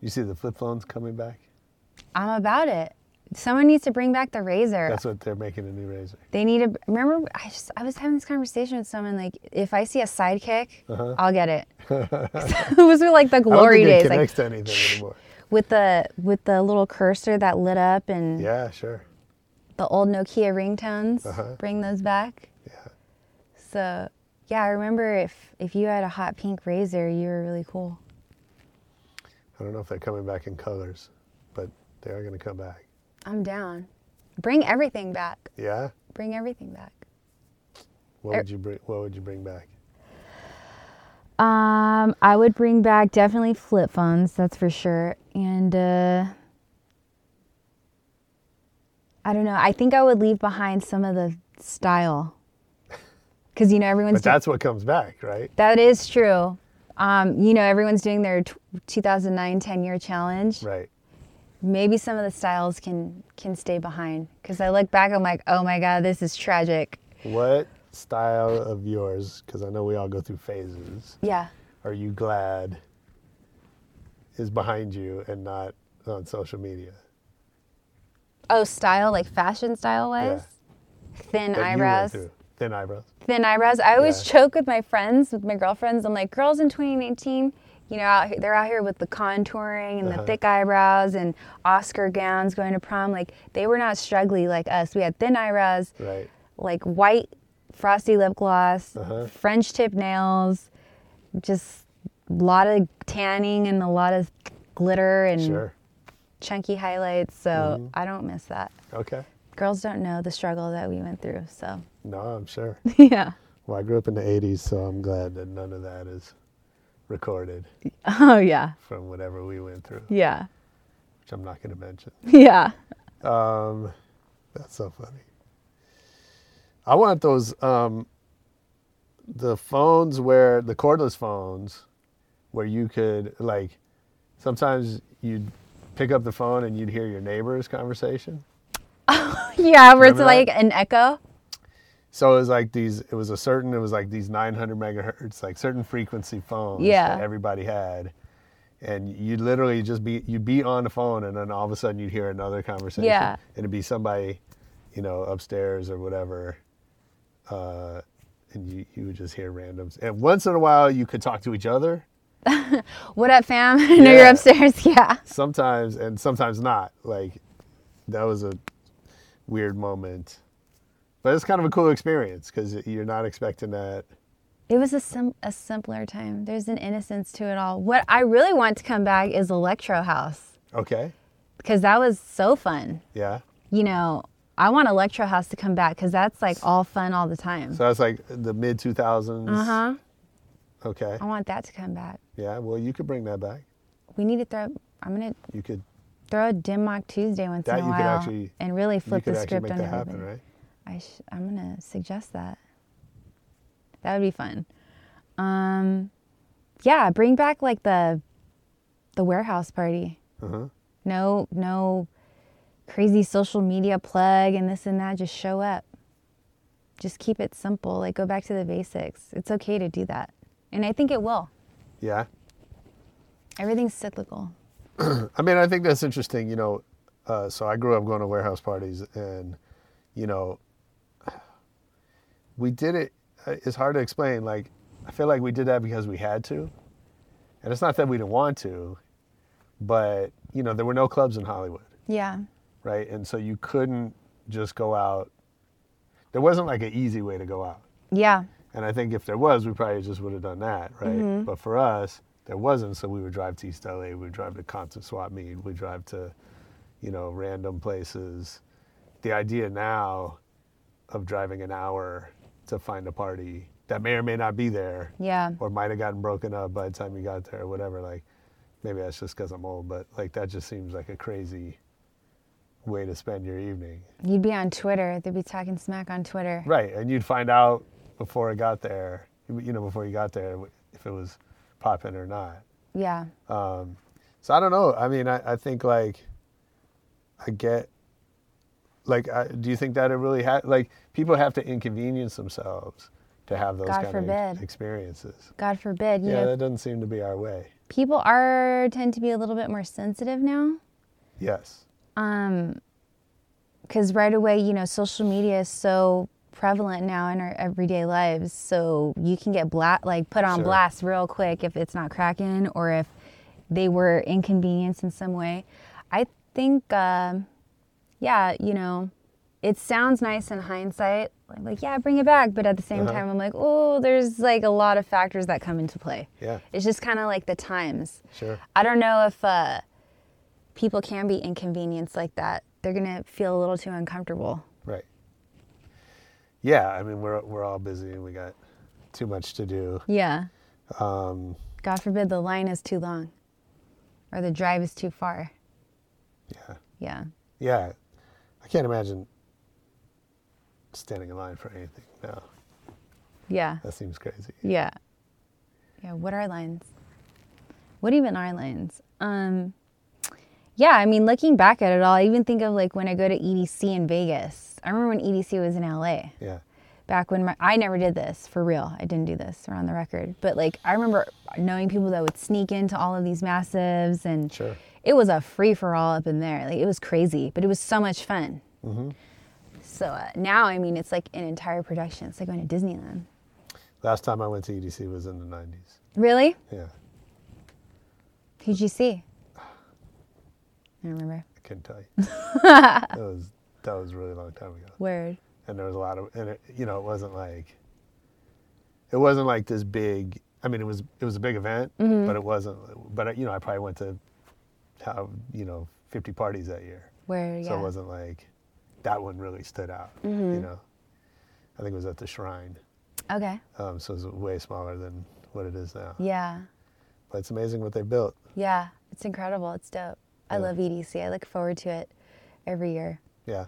You see the flip phones coming back? I'm about it. Someone needs to bring back the razor. That's what they're making a new razor. They need to remember. I just I was having this conversation with someone like if I see a sidekick, Uh-huh. I'll get it. <laughs> it was like the glory think it days, like to anything anymore. with the with the little cursor that lit up and Yeah, sure. the old Nokia ringtones. Uh-huh. Bring those back. Yeah. So yeah, I remember if if you had a hot pink razor, you were really cool. I don't know if they're coming back in colors, they are going to come back. I'm down. Bring everything back. Yeah. Bring everything back. What Er- would you bring? What would you bring back? Um, I would bring back definitely flip phones, that's for sure. And uh I don't know. I think I would leave behind some of the style. <laughs> Cuz you know everyone's But that's what comes back, right? That is true. Um, you know everyone's doing their t- 2009 10 year challenge. Right. Maybe some of the styles can can stay behind cuz I look back I'm like, "Oh my god, this is tragic." What style of yours? Because I know we all go through phases. Yeah. Are you glad is behind you and not on social media? Oh, style like fashion style wise? Yeah. Thin That eyebrows. Thin eyebrows. thin eyebrows. I always Yeah. joke with my friends, with my girlfriends. I'm like, girls in 2019, you know, out here, they're out here with the contouring and Uh-huh. the thick eyebrows and Oscar gowns going to prom. Like, they were not struggly like us. We had thin eyebrows, Right. like white frosty lip gloss, Uh-huh. French tip nails, just a lot of tanning and a lot of glitter and Sure. chunky highlights. So Mhm. I don't miss that. Okay. Girls don't know the struggle that we went through. So No, I'm sure. <laughs> yeah. Well, I grew up in the 80s, so I'm glad that none of that is recorded <laughs> Oh, yeah. from whatever we went through, Yeah. which I'm not going to mention. <laughs> Yeah. Um, that's so funny. I want those um, the phones where the cordless phones where you could like sometimes you'd pick up the phone and you'd hear your neighbor's conversation. Oh <laughs> yeah, where it's that? like an echo. So it was like these. It was a certain. It was like these 900 megahertz, like certain frequency phones Yeah. that everybody had, and you'd literally just be you'd be on the phone, and then all of a sudden you'd hear another conversation. Yeah. And it'd be somebody, you know, upstairs or whatever, uh, and you you would just hear randoms. And once in a while you could talk to each other, <laughs> What up, fam? <laughs> I know you're upstairs. <laughs> Yeah. sometimes and sometimes not. Like that was a weird moment, but it's kind of a cool experience because you're not expecting that. It was a sim- a simpler time. There's an innocence to it all. What I really want to come back is Electro House Okay, because that was so fun. yeah. You know, I want Electro House to come back because that's like all fun all the time. So that's like the mid 2000s. Uh huh. Okay, I want that to come back. yeah. Well, you could bring that back. We need to throw. I'm gonna You could. throw a Dim Mak Tuesday once That in a you could while actually- and really flip you could the actually script make on that everybody. happen, right? I sh- I'm gonna suggest that. That would be fun. Um, yeah, bring back like the the warehouse party. Uh-huh. No, no crazy social media plug and this and that. Just show up. Just keep it simple. Like go back to the basics. It's okay to do that, and I think it will. Yeah. Everything's cyclical. <clears throat> I mean, I think that's interesting. You know, uh, so I grew up going to warehouse parties, and you know, we did it. uh, It's hard to explain. Like, I feel like we did that because we had to, and it's not that we didn't want to, but you know, there were no clubs in Hollywood, Yeah. right? And so you couldn't just go out. There wasn't like an easy way to go out. Yeah. And I think if there was, we probably just would have done that, right? Mhm. But for us, there wasn't, so we would drive to East LA, we would drive to concert swap meet, we'd drive to, you know, random places. The idea now of driving an hour to find a party that may or may not be there, Yeah. or might have gotten broken up by the time you got there, or whatever. Like, maybe that's just because I'm old, but like that just seems like a crazy way to spend your evening. You'd be on Twitter. They'd be talking smack on Twitter. Right, and you'd find out before it got there, you know, before you got there, if it was popping or not. Yeah. Um, so I don't know. I mean, I, I think like, I get, like, I, do you think that it really had, like, people have to inconvenience themselves to have those God kind of forbid. experiences. God forbid. You yeah, know, that doesn't seem to be our way. people are tend to be a little bit more sensitive now. Yes. Um, because right away, you know, social media is so prevalent now in our everyday lives. So you can get bla- like put on Sure. blast real quick if it's not cracking or if they were inconvenienced in some way. I think, um, yeah, you know, it sounds nice in hindsight. Like, like, yeah, bring it back. But at the same Uh-huh. time, I'm like, oh, there's like a lot of factors that come into play. Yeah. It's just kind of like the times. Sure. I don't know if uh, people can be inconvenienced like that. They're gonna feel a little too uncomfortable. Right. Yeah, I mean, we're, we're all busy and we got too much to do. Yeah. Um, God forbid the line is too long, or the drive is too far. Yeah. Yeah. Yeah, I can't imagine standing in line for anything. No, Yeah. that seems crazy. Yeah. Yeah. What are lines? What even are lines? Um, yeah, I mean, looking back at it all, I even think of like when I go to EDC in Vegas. I remember when EDC was in LA. Yeah. Back when my, I never did this for real. I didn't do this. We're on the record. But like, I remember knowing people that would sneak into all of these massives, and Sure. It was a free for all up in there. Like, it was crazy, but it was so much fun. hmm So uh, now, I mean, it's like an entire production. It's like going to Disneyland. Last time I went to EDC was in the 90s. Really? Yeah, Who'd you see? I don't remember. I couldn't tell you. <laughs> that was that was a really long time ago. Word. And there was a lot of, and it, you know, it wasn't like, it wasn't like this big. I mean, it was it was a big event, Mhm. but it wasn't. But you know, I probably went to, how you know, 50 parties that year. Word, So it wasn't like, that one really stood out. You Mhm. know, I think it was at the Shrine. Okay. Um, so it's way smaller than what it is now. Yeah. But it's amazing what they built. Yeah. It's incredible. It's dope. I love EDC. I look forward to it every year. Yeah.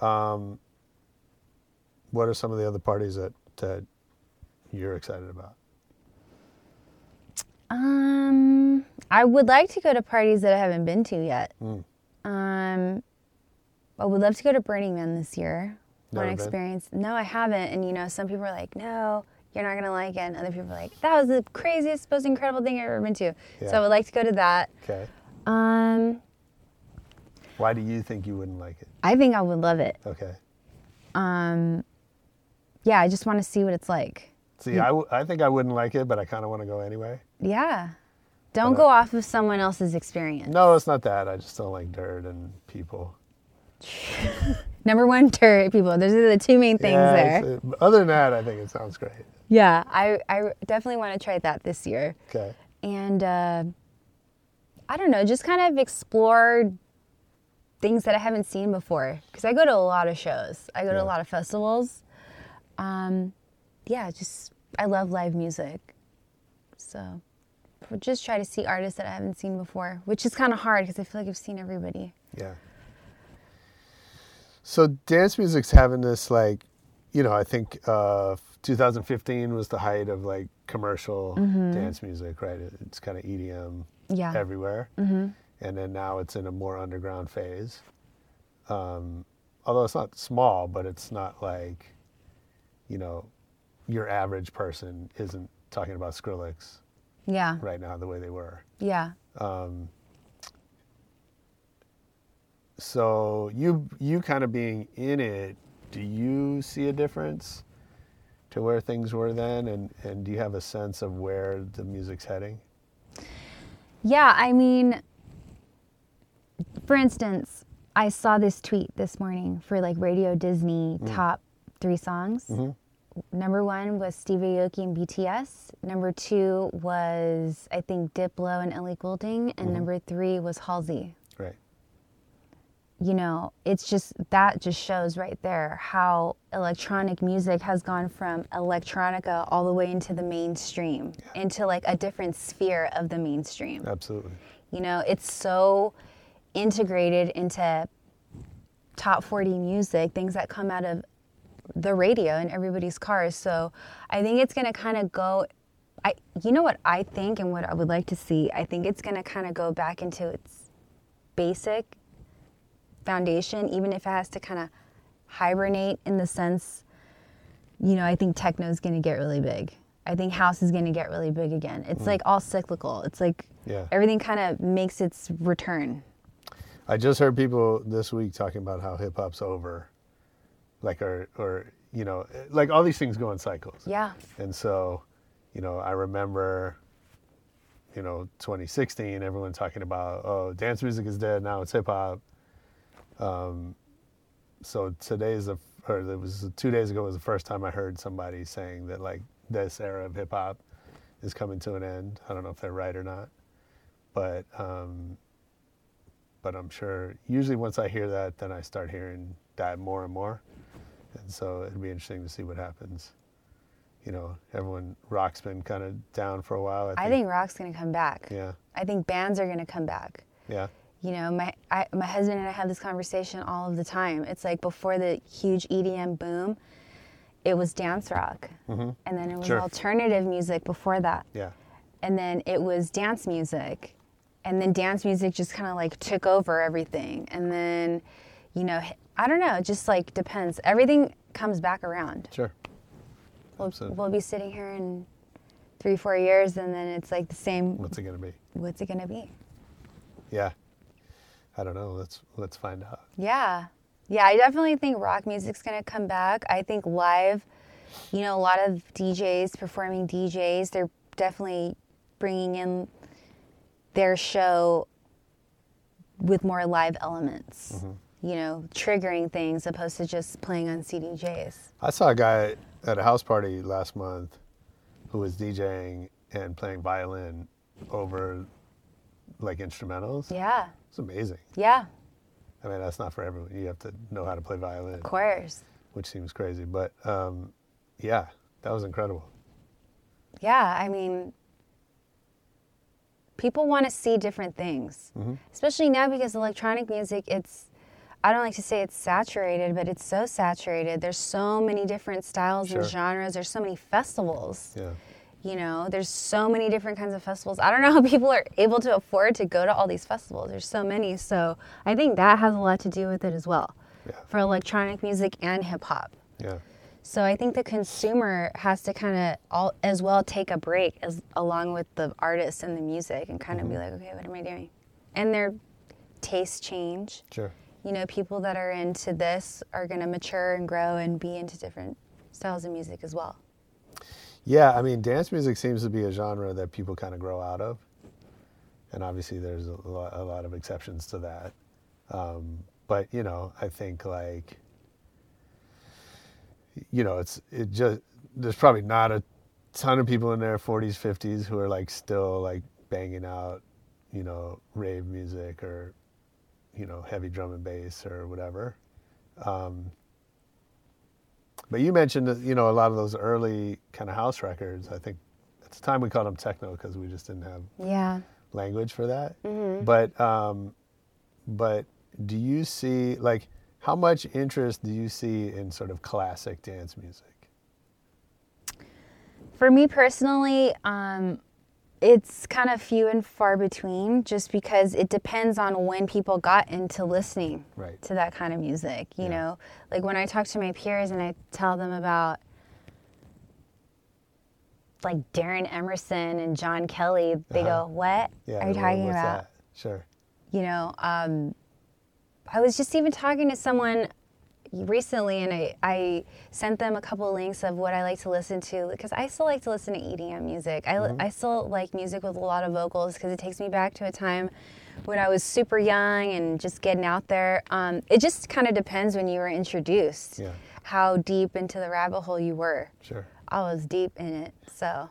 Um, what are some of the other parties that, that you're excited about? Um, I would like to go to parties that I haven't been to yet. Mm. Um, I would love to go to Burning Man this year. Never Want to experience? No, I haven't. And you know, some people are like, "No, you're not gonna like it," and other people are like, "That was the craziest, most incredible thing I've ever been to." Yeah. So I would like to go to that. Okay. Um, Why do you think you wouldn't like it? I think I would love it. Okay. Um, yeah, I just want to see what it's like. See, I, w- I think I wouldn't like it, but I kind of want to go anyway. yeah. Don't go uh, off of someone else's experience. No, it's not that. I just don't like dirt and people. <laughs> Number one, dirt people. Those are the two main things Yeah, there. uh, other than that, I think it sounds great. Yeah, I, I definitely want to try that this year. Okay. And uh, I don't know, just kind of explore things that I haven't seen before. Because I go to a lot of shows, I go to a lot of festivals. Um, yeah, just, I love live music. So just try to see artists that I haven't seen before, which is kind of hard because I feel like I've seen everybody. Yeah. So dance music's having this like, you know, I think uh, 2015 was the height of like commercial Mhm. dance music, right? It's kind of EDM Yeah. everywhere, Mhm. and then now it's in a more underground phase. Um, although it's not small, but it's not like, you know, your average person isn't talking about Skrillex Yeah. right now the way they were. Yeah. Um, so you you kind of being in it, do you see a difference to where things were then, and and do you have a sense of where the music's heading? Yeah, I mean, for instance, I saw this tweet this morning for like Radio Disney Mm. top three songs. Mhm. Number one was Steve Aoki and BTS. Number two was, I think, Diplo and Ellie Goulding. And Mhm. number three was Halsey. Right. You know, it's just, that just shows right there how electronic music has gone from electronica all the way into the mainstream, into like a different sphere of the mainstream. Absolutely. You know, it's so integrated into top 40 music, things that come out of the radio in everybody's cars. So I think it's going to kind of go. I, you know what I think and what I would like to see? I think it's going to kind of go back into its basic foundation, even if it has to kind of hibernate in the sense, you know, I think techno is going to get really big. I think house is going to get really big again. It's Mm. like all cyclical. It's like Yeah. everything kind of makes its return. I just heard people this week talking about how hip hop's over, like or or you know, like all these things go in cycles. Yeah. And so, you know, I remember, you know, 2016, everyone talking about, oh, dance music is dead, now it's hip hop. Um, so today's the, or it was two days ago was the first time I heard somebody saying that like this era of hip hop is coming to an end. I don't know if they're right or not, but, um, but I'm sure usually once I hear that, then I start hearing that more and more. And so it'd be interesting to see what happens you know, everyone rock's been kind of down for a while. I think rock's going to come back. Yeah, I think bands are going to come back. yeah, You know, my I, my husband and I have this conversation all of the time. It's like before the huge EDM boom, it was dance rock, Mhm. and then it was Sure. alternative music before that, yeah, and then it was dance music, and then dance music just kind of like took over everything, and then, you know, I don't know, it just like depends. Everything comes back around. sure. We'll, Absolutely. we'll be sitting here in three, four years, and then it's like the same. What's it gonna be? What's it gonna be? Yeah, I don't know. Let's let's find out. Yeah. Yeah, I definitely think rock music's to come back. I think live, you know, a lot of DJs, performing DJs, they're definitely bringing in their show with more live elements, mm-hmm. You know, triggering things opposed to just playing on CDJs. I saw a guy at a house party last month who was DJing and playing violin over like instrumentals. Yeah. It's amazing. Yeah, I mean, that's not for everyone. You have to know how to play violin, of course. which seems crazy, but um, yeah, that was incredible. Yeah, I mean, people want to see different things, Mhm. especially now because electronic music, it's, I don't like to say it's saturated, but it's so saturated. There's so many different styles and genres. There's so many festivals. Yeah. You know, there's so many different kinds of festivals. I don't know <laughs> how people are able to afford to go to all these festivals. There's so many. So I think that has a lot to do with it as well yeah. for electronic music and hip hop. Yeah. So I think the consumer has to kind of all as well take a break as along with the artists and the music and kind of be mm-hmm. like, okay, what am I doing? And their tastes change. Sure. You know, people that are into this are going to mature and grow and be into different styles of music as well. Yeah, I mean, dance music seems to be a genre that people kind of grow out of, and obviously there's a lot, a lot of exceptions to that. Um, but you know, I think like, you know, it's it just there's probably not a ton of people in their 40s, 50s who are like still like banging out, you know, rave music or, you know, heavy drum and bass or whatever. Um, but you mentioned, you know, a lot of those early kind of house records. I think at the time we called them techno because we just didn't have Yeah. language for that. Mhm. But um, but do you see like how much interest do you see in sort of classic dance music? For me personally, um, it's kind of few and far between just because it depends on when people got into listening Right. to that kind of music. You know, like when I talk to my peers and I tell them about like Darren Emerson and John Kelly, they Uh-huh. go, What Yeah, are you talking about? that? Sure. you know um, i was just even talking to someone recently and I, I sent them a couple links of what i like to listen to because i still like to listen to edm music i, Mm-hmm. I still like music with a lot of vocals because it takes me back to a time when i was super young and just getting out there um, it just kind of depends when you were introduced Yeah. how deep into the rabbit hole you were Sure. i was deep in it so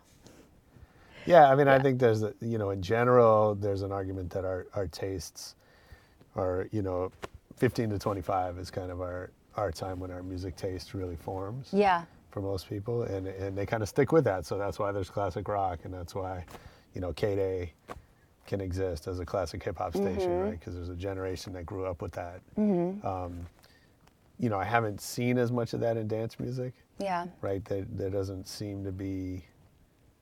Yeah, I mean, I think there's, a, you know, in general, there's an argument that our, our tastes are, you know, 15 to 25 is kind of our, our time when our music taste really forms yeah for most people. And, and they kind of stick with that. So that's why there's classic rock. And that's why, you know, K-Day can exist as a classic hip hop station, Mhm. right? Because there's a generation that grew up with that. Mhm. Um, you know, I haven't seen as much of that in dance music yeah right? There, there doesn't seem to be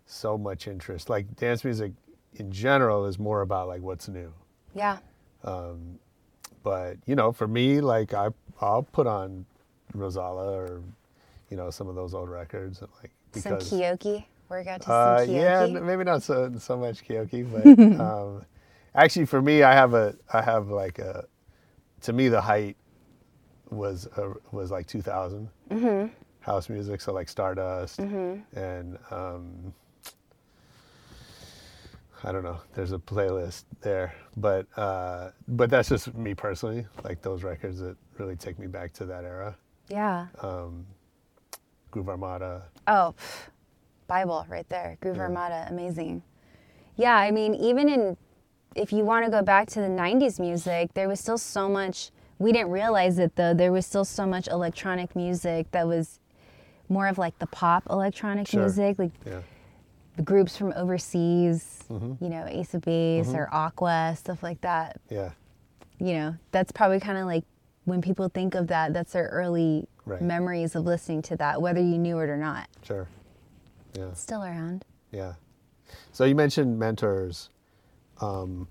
so much interest. Like dance music in general is more about like what's new. yeah Um, but you know, for me, like I, I'll put on Rozalla or you know some of those old records, and like some because kyoki work out to some uh, kyoki yeah, maybe not so so much karaoke, <laughs> but um, actually for me, I have a I have like a to me the height was uh, was like 2000 Mhm. house music, so like Stardust Mhm. and um, I don't know. There's a playlist there, but uh, but that's just me personally. Like those records that really take me back to that era. yeah Um, Groove Armada. Oh, Bible right there. Groove Yeah. Armada, amazing. Yeah, I mean, even in, if you want to go back to the 90s music, there was still so much, we didn't realize it though, there was still so much electronic music that was more of like the pop electronic Sure. music, like Yeah. Groups from overseas, Mhm. you know, Ace of Base Mhm. or Aqua, stuff like that. Yeah. You know, that's probably kind of like when people think of that, that's their early Right. memories of listening to that, whether you knew it or not. Sure. Yeah. It's still around. Yeah. So you mentioned mentors. Um,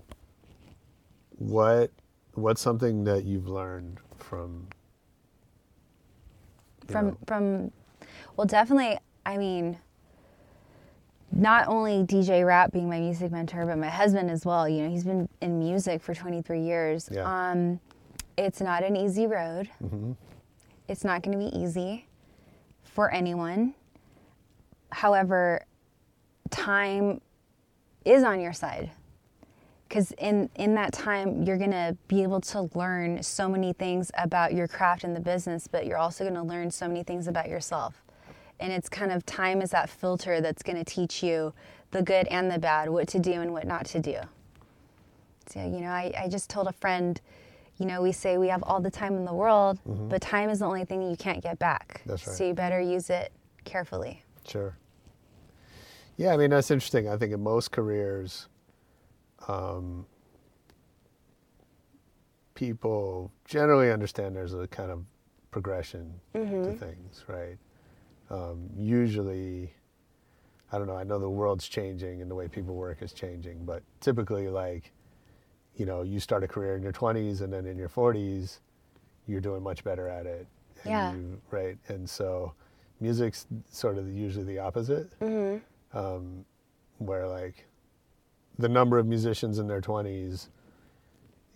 what what's something that you've learned from you from know, from well definitely i mean not only dj rap being my music mentor but my husband as well. You know he's been in music for 23 years. Yeah. um it's not an easy road. Mhm. it's not going to be easy for anyone. However time is on your side. Because in in that time you're going to be able to learn so many things about your craft and the business but you're also going to learn so many things about yourself and it's kind of time is that filter that's going to teach you the good and the bad what to do and what not to do so you know i, I just told a friend you know we say we have all the time in the world Mhm. but time is the only thing you can't get back That's right. so you better use it carefully Sure. Yeah, I mean that's interesting. I think in most careers, um, people generally understand there's a kind of progression to Mhm. things, right? Um, usually, I don't know. I know the world's changing and the way people work is changing, but typically, like, you know, you start a career in your 20s and then in your 40s, you're doing much better at it. Yeah. You, right. And so, music's sort of usually the opposite mm-hmm. um, where like the number of musicians in their 20s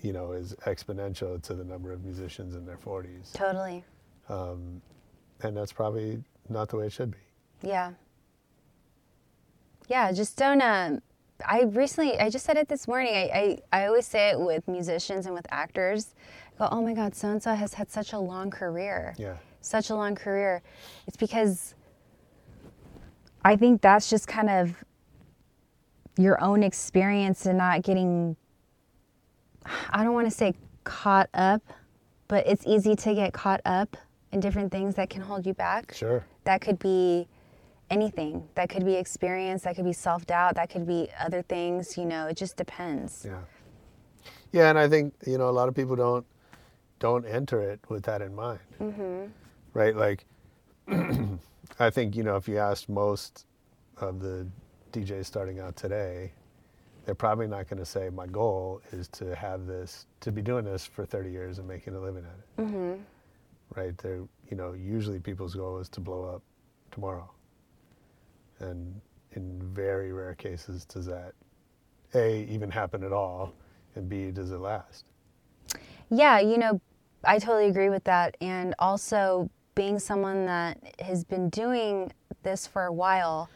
you know is exponential to the number of musicians in their 40s totally um, and that's probably not the way it should be yeah yeah, just don't. Um, I recently, I just said it this morning. I, I, I always say it with musicians and with actors. I go, oh my God, so and so has had such a long career. Yeah. Such a long career. It's because I think that's just kind of your own experience and not getting, I don't want to say caught up, but it's easy to get caught up in different things that can hold you back. Sure. That could be anything. That could be experience. That could be self doubt. That could be other things. You know, it just depends. Yeah. Yeah, and I think you know a lot of people don't don't enter it with that in mind, Mm-hmm. right? Like, <clears throat> I think you know if you asked most of the DJs starting out today, they're probably not going to say my goal is to have this to be doing this for 30 years and making a living at it, Mm-hmm. Right? They're you know usually people's goal is to blow up tomorrow, and in very rare cases does that a even happen at all, and b does it last? Yeah, you know, I totally agree with that. And also, being someone that has been doing this for a while,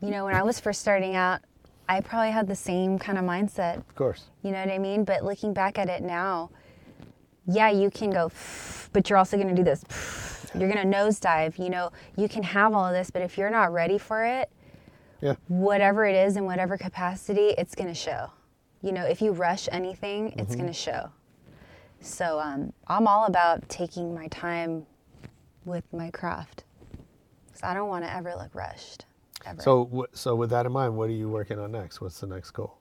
you know, when I was first starting out, I probably had the same kind of mindset. Of course. You know what I mean? But looking back at it now, yeah, you can go, but you're also going to do this. You're going to nosedive. You know, you can have all of this, but if you're not ready for it, Yeah. whatever it is in whatever capacity, it's going to show. You know, if you rush anything, it's Mhm. going to show. So um, I'm all about taking my time with my craft. 'Cause I don't want to ever look rushed. Ever. So, so with that in mind, what are you working on next? What's the next goal?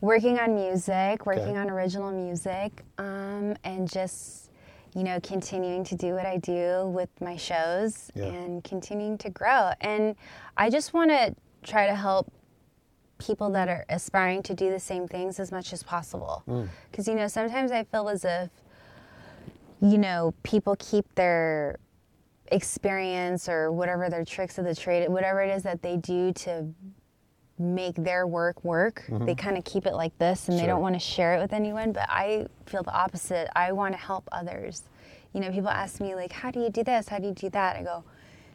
Working on music, working Okay. on original music, um, and just you know continuing to do what I do with my shows Yeah. and continuing to grow. And I just want to try to help people that are aspiring to do the same things as much as possible. Mm. Because you know sometimes I feel as if you know people keep their experience or whatever their tricks of the trade, whatever it is that they do to make their work work. Mhm. They kind of keep it like this and they don't want to share it with anyone. But I feel the opposite. I want to help others. You know, people ask me, like, how do you do this? How do you do that? I go,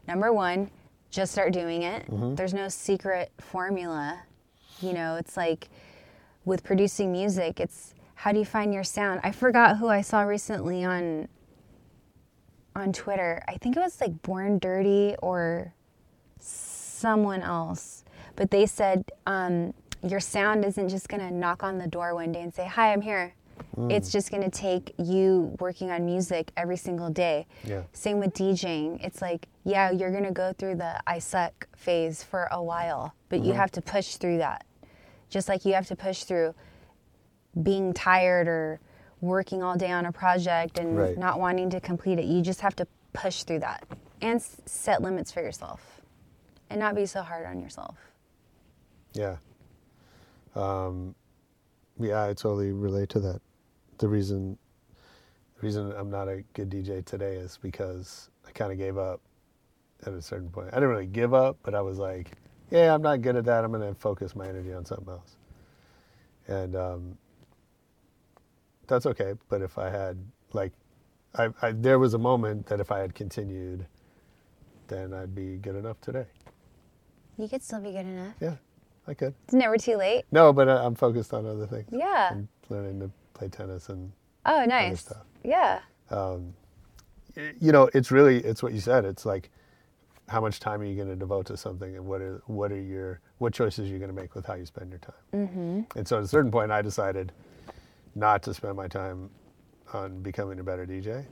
number one, just start doing it. Mhm. There's no secret formula. You know, it's like with producing music, it's how do you find your sound? I forgot who I saw recently on on Twitter. I think it was like Born Dirty or someone else. But they said um, your sound isn't just going to knock on the door one day and say, Hi, I'm here. Mm. It's just going to take you working on music every single day. Yeah. Same with DJing. It's like, yeah, you're going to go through the I suck phase for a while, but you Mhm. have to push through that. Just like you have to push through being tired or working all day on a project and Right. not wanting to complete it. You just have to push through that and set limits for yourself and not be so hard on yourself. Yeah. Um, yeah, I totally relate to that. The reason, the reason I'm not a good DJ today is because I kind of gave up at a certain point. I didn't really give up, but I was like, yeah, I'm not good at that. I'm going to focus my energy on something else. And um, that's okay. But if I had, like, I, I, there was a moment that if I had continued, then I'd be good enough today. You could still be good enough. Yeah, I could. It's never too late. No, but I- I'm focused on other things. Yeah. I'm learning to play tennis and Oh, nice. stuff. Yeah. Um, you know, it's really it's what you said. It's like how much time are you going to devote to something, and what are what are your what choices are you going to make with how you spend your time. Mm-hmm. And so at a certain point, I decided not to spend my time on becoming a better DJ,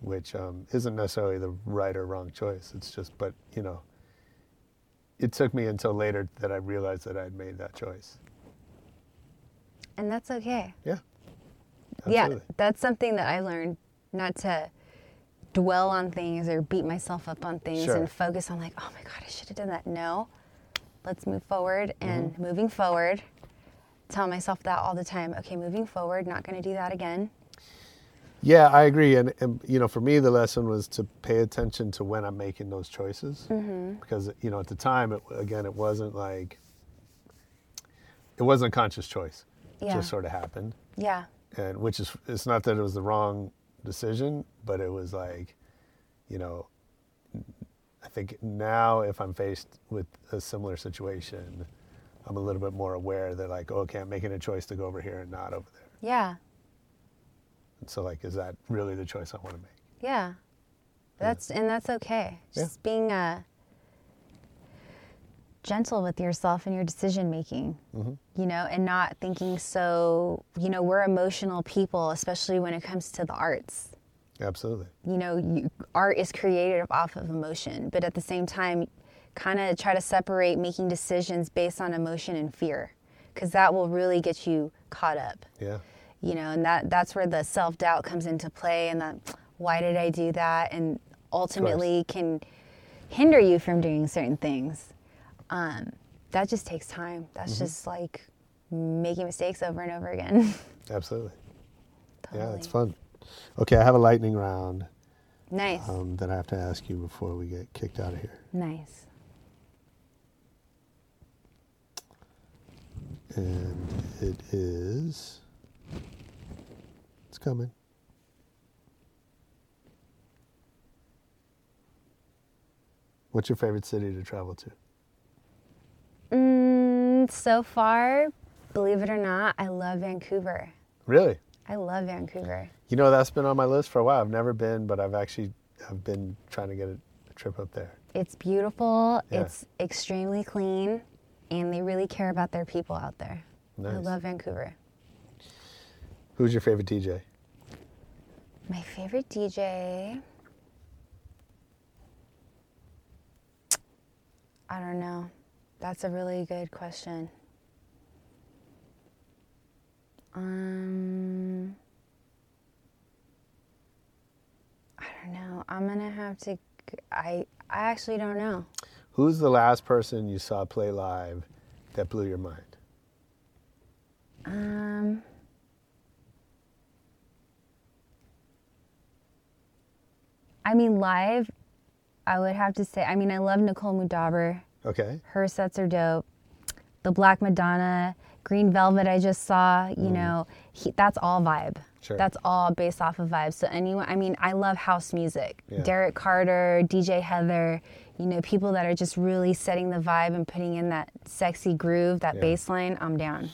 which um, isn't necessarily the right or wrong choice. It's just, but you know, it took me until later that I realized that I'd made that choice. And that's okay. Yeah. Yeah, that's something that I learned not to dwell on things or beat myself up on things Sure. and focus on like, oh my god, I should have done that. No, let's move forward. And Mhm. moving forward, tell myself that all the time. Okay, moving forward, not going to do that again. Yeah, I agree. And, and you know, for me, the lesson was to pay attention to when I'm making those choices, Mhm. because you know, at the time, it, again, it wasn't like it wasn't a conscious choice. It Yeah. just sort of happened, Yeah. and which is it's not that it was the wrong decision, but it was like, you know, I think now if I'm faced with a similar situation, I'm a little bit more aware that like, okay, I'm making a choice to go over here and not over there. Yeah. So like, is that really the choice I want to make? Yeah. That's and that's okay. Yeah. Just being uh, gentle with yourself and your decision making. Mhm. You know, and not thinking so. You know, we're emotional people, especially when it comes to the arts. Absolutely. You know, you, art is created off of emotion, but at the same time, kind of try to separate making decisions based on emotion and fear, because that will really get you caught up Yeah. You know and that that's where the self-doubt comes into play and that why did i do that and ultimately can hinder you from doing certain things um, that just takes time that's Mhm. just like making mistakes over and over again <laughs> Absolutely. Yeah, it's fun. Okay, I have a lightning round nice um, that I have to ask you before we get kicked out of here. nice And it is. It's coming. What's your favorite city to travel to? mm, so far believe it or not i love vancouver Really? i love vancouver You know, that's been on my list for a while. I've never been, but I've actually I've been trying to get a, a trip up there. it's beautiful Yeah. it's extremely clean and they really care about their people out there i love vancouver Who's your favorite DJ? My favorite DJ. I don't know. That's a really good question. Um, I don't know. I'm gonna have to. I I actually don't know. Who's the last person you saw play live that blew your mind? Um. I mean, live, I would have to say. I mean, I love Nicole Moudaber. Okay. Her sets are dope. The Black Madonna, Green Velvet, I just saw. You Mm. know, he, that's all vibe. Sure. That's all based off of vibes. So anyone, I mean, I love house music. Yeah. Derrick Carter, DJ Heather. You know, people that are just really setting the vibe and putting in that sexy groove, that Yeah. bass line. I'm down.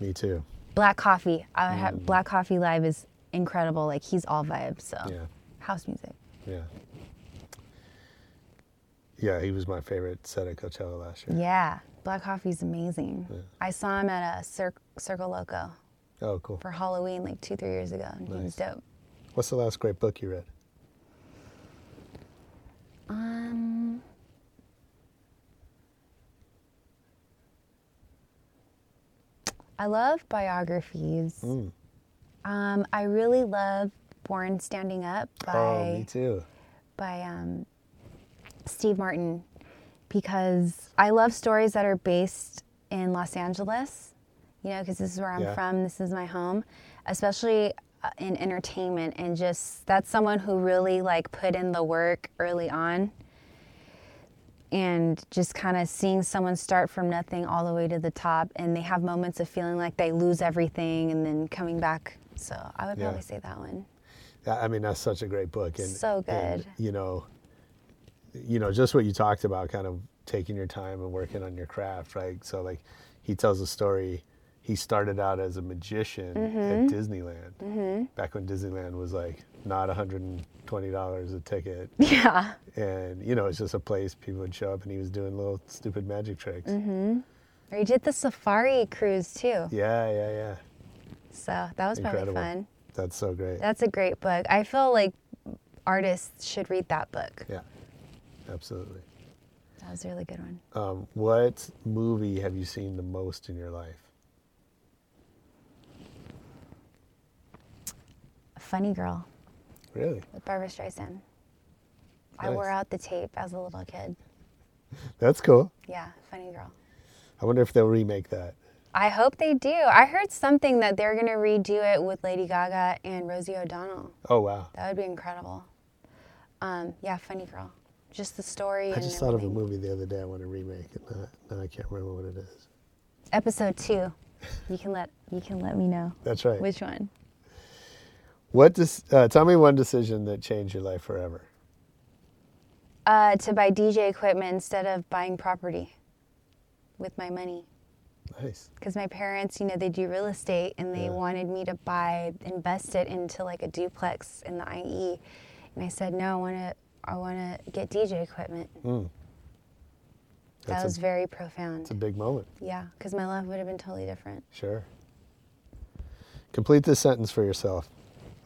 Me too. Black Coffee. I Mm. have Black Coffee live is incredible. Like he's all vibes. So Yeah. House music. Yeah. Yeah, he was my favorite set at Coachella last year. Yeah, Black Coffee's amazing. I saw him at a Cir- Circoloco Oh, cool. for Halloween like two, three years ago. And he was dope. What's the last great book you read? Um, I love biographies. Mm. Um, I really love Born Standing Up by Oh, me too. by um, Steve Martin because I love stories that are based in Los Angeles, you know, because this is where I'm Yeah. from, this is my home, especially uh, in entertainment. And just that's someone who really like put in the work early on. And just kind of seeing someone start from nothing all the way to the top, and they have moments of feeling like they lose everything and then coming back. So I would Yeah. probably say that one. I mean, that's such a great book. And, So and, good. you know, you know, just what you talked about, kind of taking your time and working on your craft, right? So, like, he tells a story. He started out as a magician Mhm. at Disneyland Mhm. back when Disneyland was like not $120 a ticket. <laughs> Yeah. And, you know, it's just a place people would show up and he was doing little stupid magic tricks. Mm-hmm. Or you did the safari cruise too. Yeah, yeah, yeah. So that was Incredible. probably fun. That's so great. That's a great book. I feel like artists should read that book. Yeah, absolutely. That was a really good one. Um, what movie have you seen the most in your life? Funny Girl Really? with Barbra Streisand. I wore out the tape as a little kid. <laughs> That's cool. Yeah, Funny Girl. I wonder if they'll remake that. I hope they do. I heard something that they're going to redo it with Lady Gaga and Rosie O'Donnell. Oh wow! That would be incredible. Um, yeah, Funny Girl. Just the story. I just thought of a movie the other day I want to remake, and now, now I can't remember what it is. Episode two. You can let you can let me know. That's right. Which one? What? does uh, tell me one decision that changed your life forever. Uh, to buy DJ equipment instead of buying property with my money. Nice. Because my parents, you know, they do real estate and they Yeah. wanted me to buy, invest it into like a duplex in the IE. And I said, no, I want to, I want to get DJ equipment. Mm. That That's a- was very profound. It's a big moment. Yeah, because my life would have been totally different. Sure. Complete this sentence for yourself.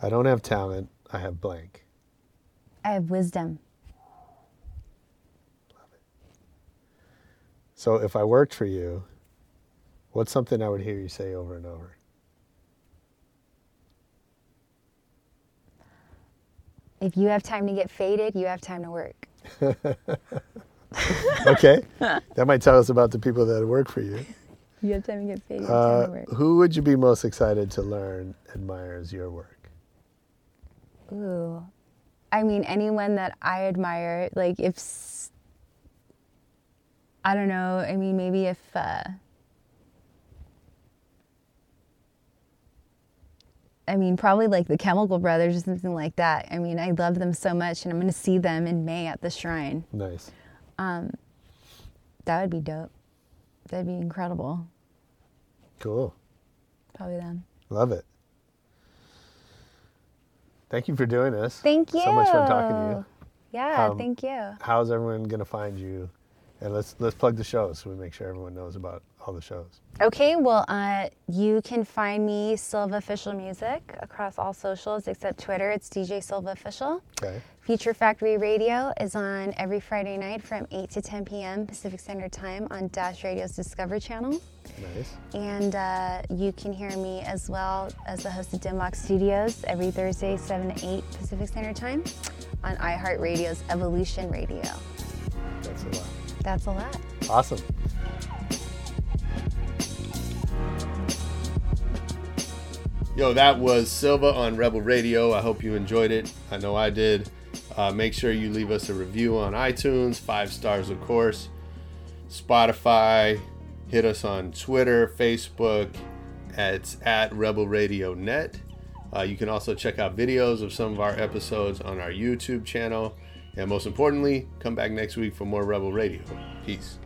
I don't have talent. I have blank. I have wisdom. Love it. So if I worked for you, what's something I would hear you say over and over? If you have time to get faded, you have time to work. <laughs> okay. <laughs> that might tell us about the people that work for you. You have time to get faded, you have time Uh, to work. who would you be most excited to learn admires your work? Ooh. I mean, anyone that I admire, like if, I don't know, I mean, maybe if, uh, I mean, probably like the Chemical Brothers or something like that. I mean, I love them so much, and I'm going to see them in May at the Shrine. Nice. Um, that would be dope. That'd be incredible. Cool. Probably them. Love it. Thank you for doing this. Thank you. So much fun talking to you. Yeah, Um, thank you. How's everyone gonna find you? And let's let's plug the shows so we make sure everyone knows about all the shows. Okay, well, uh, you can find me Silva Official Music across all socials except Twitter. It's DJ Silva Official. Okay. Future Factory Radio is on every Friday night from 8 to 10 p.m. Pacific Standard Time on Dash Radio's Discover channel. Nice. And uh, you can hear me as well as the host of Dim Mak Studios every Thursday, 7 to 8 Pacific Standard Time on iHeartRadio's Evolution Radio. That's a lot. That's a lot. Awesome. Yo, that was Silva on Rebel Radio. I hope you enjoyed it. I know I did. Uh, make sure you leave us a review on iTunes, five stars, of course. Spotify. Hit us on Twitter, Facebook. It's at Rebel Radio Net. Uh, you can also check out videos of some of our episodes on our YouTube channel. And most importantly, come back next week for more Rebel Radio. Peace.